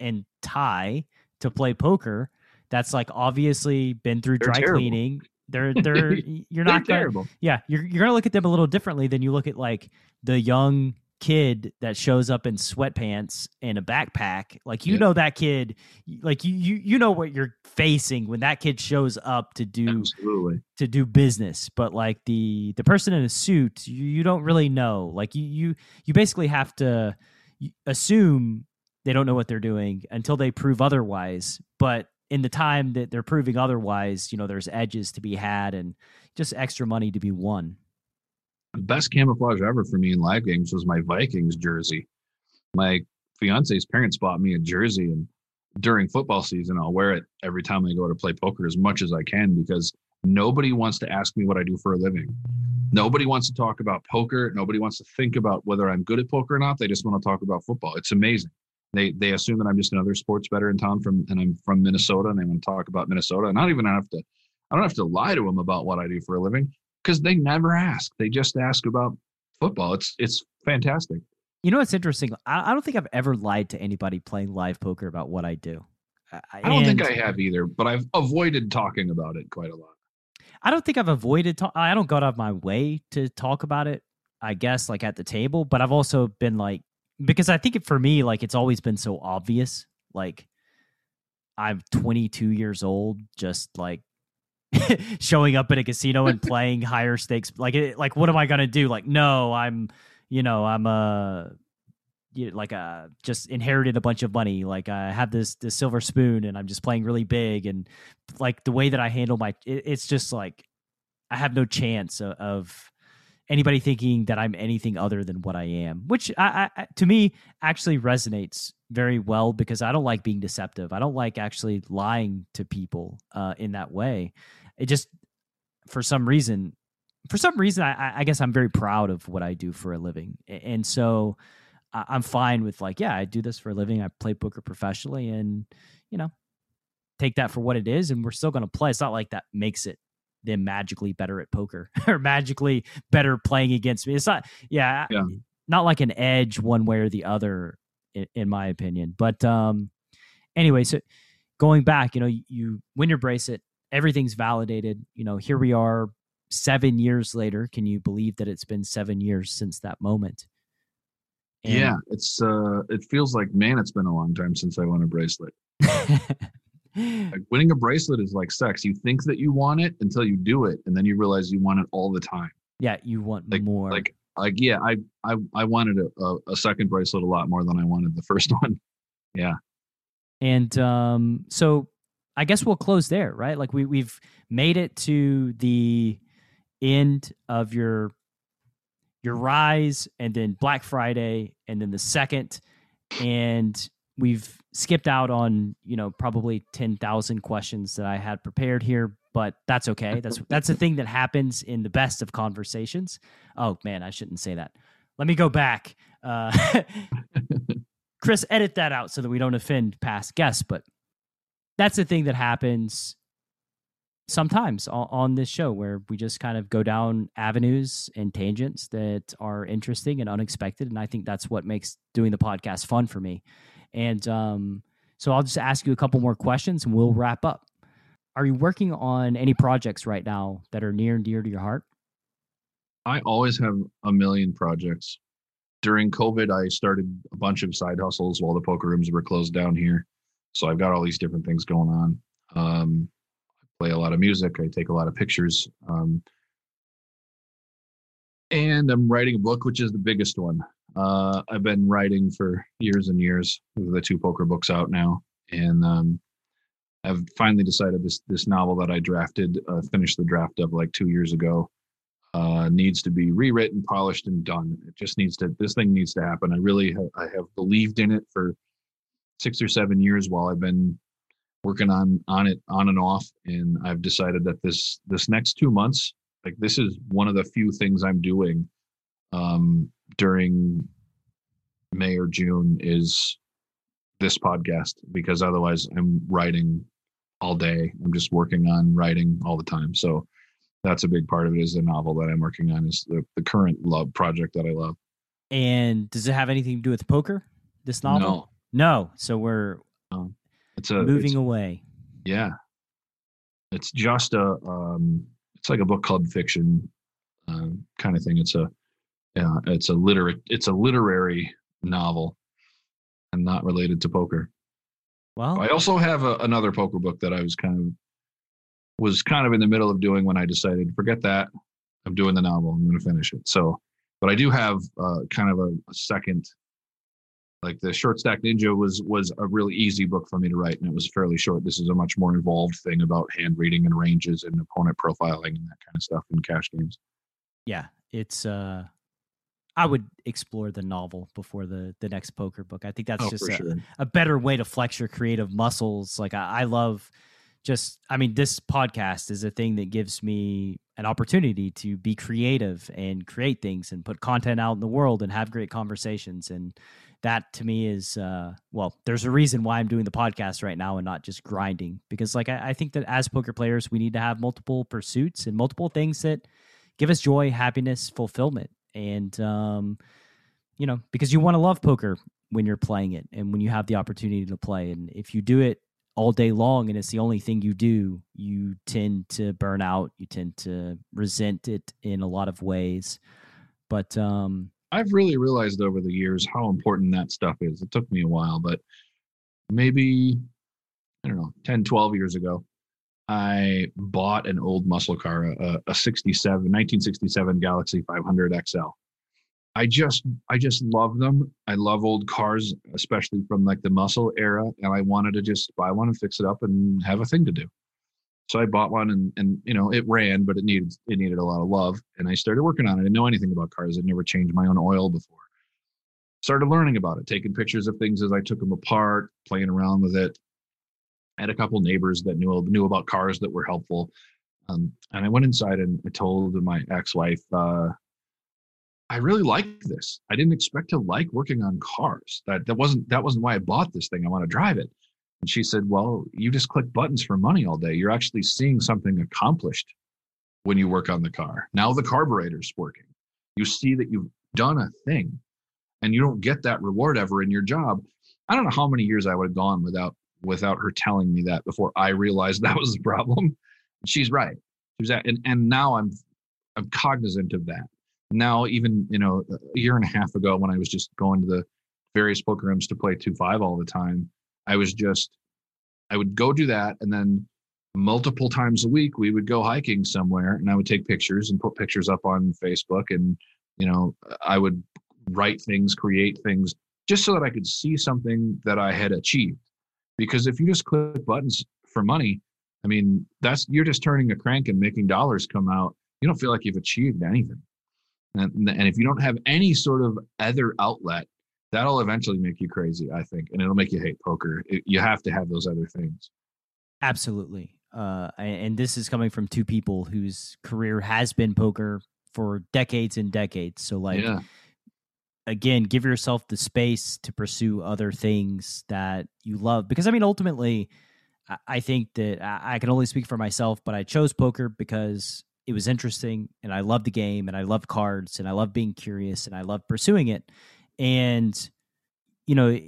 and tie to play poker. That's like obviously been through They're dry terrible. cleaning. They're they're you're They're not gonna, terrible. yeah you're you're gonna look at them a little differently than you look at like the young kid that shows up in sweatpants and a backpack like you Yeah. know that kid like you you you know what you're facing when that kid shows up to do Absolutely. to do business but like the the person in a suit you, you don't really know like you you you basically have to assume they don't know what they're doing until they prove otherwise but in the time that they're proving otherwise you know there's edges to be had and just extra money to be won The best camouflage ever for me in live games was my Vikings jersey. My fiance's parents bought me a jersey, and during football season, I'll wear it every time I go to play poker as much as I can because nobody wants to ask me what I do for a living. Nobody wants to talk about poker. Nobody wants to think about whether I'm good at poker or not. They just want to talk about football. It's amazing. They they assume that I'm just another sports better in town from and I'm from Minnesota and they want to talk about Minnesota. And I don't even have to I don't have to lie to them about what I do for a living because they never ask. They just ask about football. It's it's fantastic. you know what's interesting i, I don't think i've ever lied to anybody playing live poker about what i do I, I don't think I have either, but I've avoided talking about it quite a lot. I don't think I've avoided. Ta- I don't go out of my way to talk about it. I guess like at the table, but I've also been like because I think it, for me like it's always been so obvious. Like I'm 22 years old, just like showing up at a casino and playing higher stakes. Like like what am I gonna do? Like no, I'm you know I'm a you like a just inherited a bunch of money. Like I have this this silver spoon and I'm just playing really big and like the way that I handle my it, it's just like I have no chance of, of anybody thinking that I'm anything other than what I am, which I, I to me actually resonates very well because I don't like being deceptive. I don't like actually lying to people uh, in that way. It just for some reason, for some reason, I, I guess I'm very proud of what I do for a living, and so I'm fine with like, yeah, I do this for a living. I play poker professionally, and you know, take that for what it is, and we're still going to play. It's not like that makes it them magically better at poker or magically better playing against me. It's not, yeah, Yeah. not like an edge one way or the other, in, in my opinion. But um, anyway, so going back, you know, you, you win your bracelet, everything's validated. You know, here we are, seven years later. Can you believe that it's been seven years since that moment? And- yeah, it's uh it feels like man, it's been a long time since I won a bracelet. Like winning a bracelet is like sex. You think that you want it until you do it, and then you realize you want it all the time. yeah, you want Like- more. Like like yeah, I I I wanted a, a, a second bracelet a lot more than I wanted the first one. Yeah. And um, so I guess we'll close there, right? Like we we've made it to the end of your your rise and then Black Friday and then the second and we've skipped out on, you know, probably 10,000 questions that I had prepared here, but that's okay. That's that's a thing that happens in the best of conversations. Oh man, I shouldn't say that. Let me go back. Uh Chris, edit that out so that we don't offend past guests. But that's the thing that happens sometimes on, this show where we just kind of go down avenues and tangents that are interesting and unexpected. And I think that's what makes doing the podcast fun for me. And um, so I'll just ask you a couple more questions and we'll wrap up. Are you working on any projects right now that are near and dear to your heart? I always have a million projects. During COVID, I started a bunch of side hustles while the poker rooms were closed down here. So I've got all these different things going on. Um, I play a lot of music. I take a lot of pictures. Um, and I'm writing a book, which is the biggest one. Uh, I've been writing for years and years. The two poker books out now, and um, I've finally decided this this novel that I drafted, uh, finished the draft of like two years ago. uh, needs to be rewritten, polished, and done. It just needs to. This thing needs to happen. I really have, I have believed in it for six or seven years while I've been working on on it on and off, and I've decided that this this next two months, like this is one of the few things I'm doing um, during May or June is this podcast because otherwise I'm writing all day. I'm just working on writing all the time. So that's a big part of it is the novel that I'm working on is the, the current love project that I love. And does it have anything to do with poker? This novel? No. So we're no. It's a moving it's, away. Yeah. It's just a um it's like a book club fiction uh, kind of thing. It's a it's a literate it's a literary novel and not related to poker. Well, I also have a, another poker book that I was kind of was kind of in the middle of doing when I decided forget that I'm doing the novel. I'm going to finish it. So, but I do have uh, kind of a, a, second, like the short stack ninja was was a really easy book for me to write, and it was fairly short. This is a much more involved thing about hand reading and ranges and opponent profiling and that kind of stuff in cash games. Yeah, it's uh I would explore the novel before the the next poker book. I think that's oh, just a, sure. a, better way to flex your creative muscles. Like I, I, love just I mean this podcast is a thing that gives me an opportunity to be creative and create things and put content out in the world and have great conversations and that to me is uh, well there's a reason why i'm doing the podcast right now and not just grinding because like I, I think that as poker players we need to have multiple pursuits and multiple things that give us joy happiness fulfillment. And um, you know because you want to love poker when you're playing it and when you have the opportunity to play. And if you do it all day long and it's the only thing you do you tend to burn out you tend to resent it in a lot of ways. But um i've really realized over the years how important that stuff is it took me a while but maybe i don't know 10 12 years ago I bought an old muscle car, a, a 67, 1967 Galaxie 500 XL. I just, I just love them. I love old cars, especially from like the muscle era. And I wanted to just buy one and fix it up and have a thing to do. So I bought one and, and, you know, it ran, but it needed, it needed a lot of love. And I started working on it. I didn't know anything about cars. I'd never changed my own oil before. Started learning about it, taking pictures of things as I took them apart, playing around with it I had a couple neighbors that knew knew about cars that were helpful. Um, and I went inside and I told my ex-wife, uh, I really like this. I didn't expect to like working on cars. That that wasn't that wasn't why I bought this thing. I want to drive it. And she said, Well, you just click buttons for money all day. You're actually seeing something accomplished when you work on the car. Now the carburetor's working. You see that you've done a thing and you don't get that reward ever in your job. I don't know how many years I would have gone without without her telling me that before I realized that was the problem. She's right. She's at, and and now I'm I'm cognizant of that. Now, even you know, a year and a half ago, when I was just going to the various poker rooms to play two five all the time, I was just I would go do that, and then multiple times a week we would go hiking somewhere, and I would take pictures and put pictures up on Facebook, and you know, I would write things, create things, just so that I could see something that I had achieved. Because if you just click buttons for money i mean that's you're just turning a crank and making dollars come out. You don't feel like you've achieved anything. And, and if you don't have any sort of other outlet that'll eventually make you crazy i think and it'll make you hate poker. It, you have to have those other things. Absolutely. Uh, and this is coming from two people whose career has been poker for decades and decades. So like yeah. again, give yourself the space to pursue other things that you love. Because I mean, ultimately, I think that I can only speak for myself, but I chose poker because it was interesting and I loved the game and I loved cards and I loved being curious and I loved pursuing it. And, you know,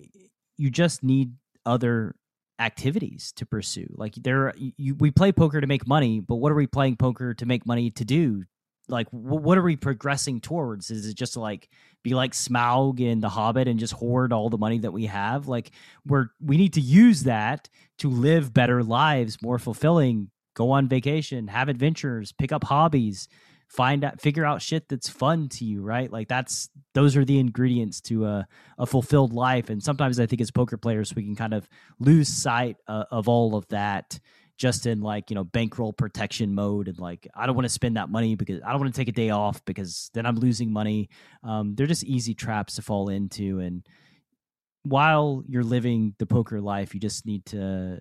you just need other activities to pursue. Like there, you, we play poker to make money, but what are we playing poker to make money to do? like what are we progressing towards is it just to like be like smaug in the hobbit and just hoard all the money that we have like we're we need to use that to live better lives more fulfilling go on vacation have adventures pick up hobbies find out figure out shit that's fun to you right? Like that's those are the ingredients to a, a fulfilled life. And sometimes i think as poker players we can kind of lose sight uh, of all of that just in like you know bankroll protection mode and like i don't want to spend that money because i don't want to take a day off because then i'm losing money. Um, they're just easy traps to fall into. And while you're living the poker life you just need to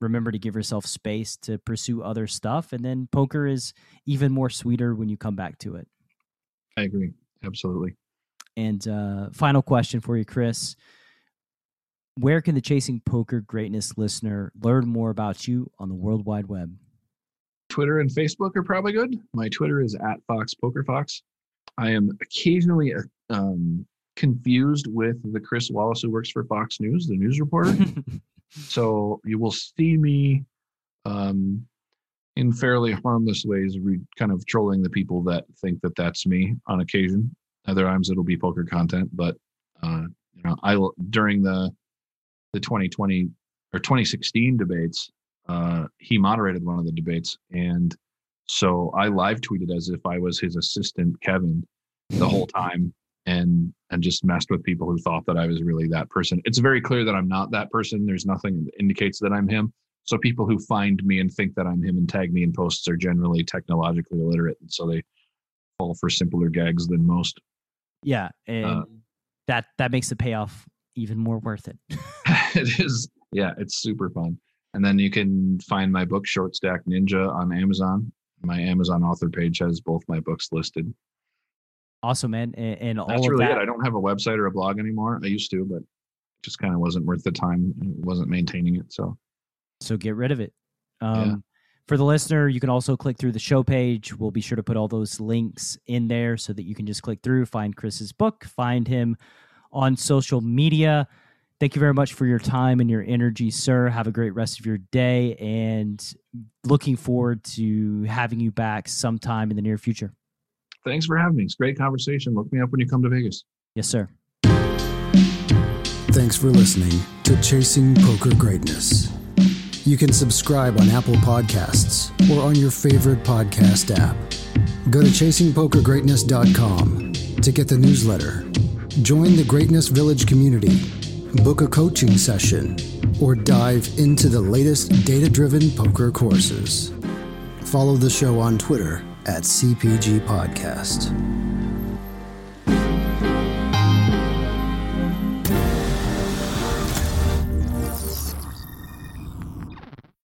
remember to give yourself space to pursue other stuff and then poker is even more sweeter when you come back to it i agree absolutely and uh, final question for you chris where can the Chasing Poker Greatness listener learn more about you on the World Wide Web? Twitter and Facebook are probably good. My Twitter is at Fox Poker Fox. I am occasionally um, confused with the Chris Wallace who works for Fox News, the news reporter. so you will see me um, in fairly harmless ways, re- kind of trolling the people that think that that's me on occasion. Other times it'll be poker content, but uh, you know, I will during the the 2020 or 2016 debates, uh, he moderated one of the debates, and so I live tweeted as if I was his assistant Kevin the whole time, and and just messed with people who thought that I was really that person. It's very clear that I'm not that person. There's nothing that indicates that I'm him. So people who find me and think that I'm him and tag me in posts are generally technologically illiterate, and so they fall for simpler gags than most. Yeah, and uh, that that makes the payoff even more worth it. it is. Yeah, it's super fun. And then you can find my book, Short Stack Ninja, on Amazon. My Amazon author page has both my books listed. Awesome, man. And, and that's really that, it. I don't have a website or a blog anymore. I used to, but it just kind of wasn't worth the time. It wasn't maintaining it. So, so get rid of it. Um, yeah. For the listener, you can also click through the show page. We'll be sure to put all those links in there so that you can just click through, find Chris's book, find him on social media. Thank you very much for your time and your energy, sir. Have a great rest of your day and looking forward to having you back sometime in the near future. Thanks for having me. It's great conversation. Look me up when you come to Vegas. Yes, sir. Thanks for listening to Chasing Poker Greatness. You can subscribe on Apple Podcasts or on your favorite podcast app. Go to chasingpokergreatness.com to get the newsletter Join the Greatness Village community, book a coaching session, or dive into the latest data driven poker courses. Follow the show on Twitter at CPG Podcast.